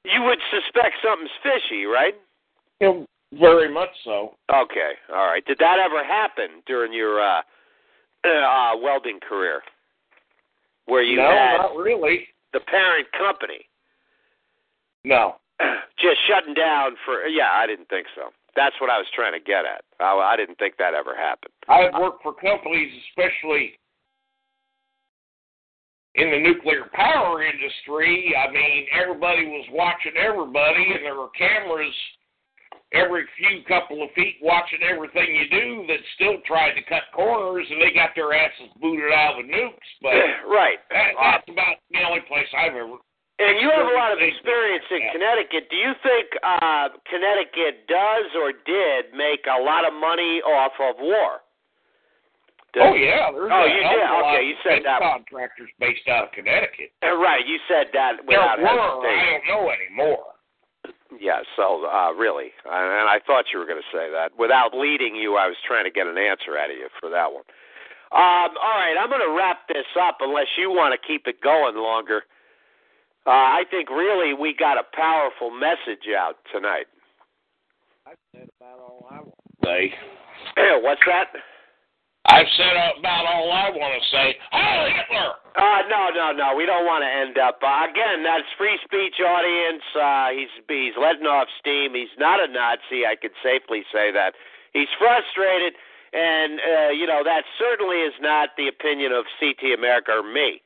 You would suspect something's fishy, right? You know, very much so. Okay, all right. Did that ever happen during your uh, uh, welding career, where you no, had not really. the parent company No. just shutting down for? Yeah, I didn't think so. That's what I was trying to get at. I, I didn't think that ever happened. I've worked for companies, especially in the nuclear power industry. I mean, everybody was watching everybody, and there were cameras every few couple of feet watching everything you do that still tried to cut corners, and they got their asses booted out of nukes. But right. that, that's about the only place I've ever. And you have a lot of experience in Yeah. Connecticut. Do you think uh, Connecticut does or did make a lot of money off of war? Oh yeah, there's Oh, you did? of a lot Okay, you said that. contractors based out of Connecticut. Uh, Right, you said that There without were. I don't know anymore. Yeah, so uh, really, and I thought you were going to say that. Without leading you, I was trying to get an answer out of you for that one. Um, all right, I'm going to wrap this up unless you want to keep it going longer. Uh, I think really we got a powerful message out tonight. I've said about all I want to say. What's that? I've said about all I want to say. Heil Hitler! Uh, no, no, no. We don't want to end up uh, again. That's free speech audience. Uh, he's he's letting off steam. He's not a Nazi. I could safely say that. He's frustrated, and uh, you know that certainly is not the opinion of CT America or me.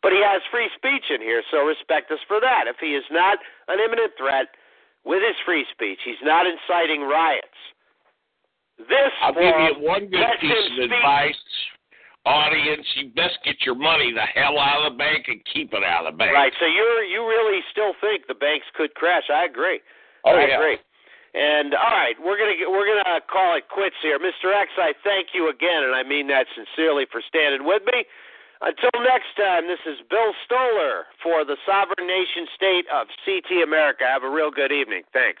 But he has free speech in here, so respect us for that. If he is not an imminent threat with his free speech, he's not inciting riots. This I'll give you one good piece of advice. Audience, you best get your money the hell out of the bank and keep it out of the bank. Right. So you're you really still think the banks could crash? I agree. Oh, I yeah. agree. And all right, we're gonna get, we're gonna call it quits here, Mr. X. I thank you again, and I mean that sincerely for standing with me. Until next time, this is Bill Stadtmiller for the sovereign nation state of CT America. Have a real good evening. Thanks.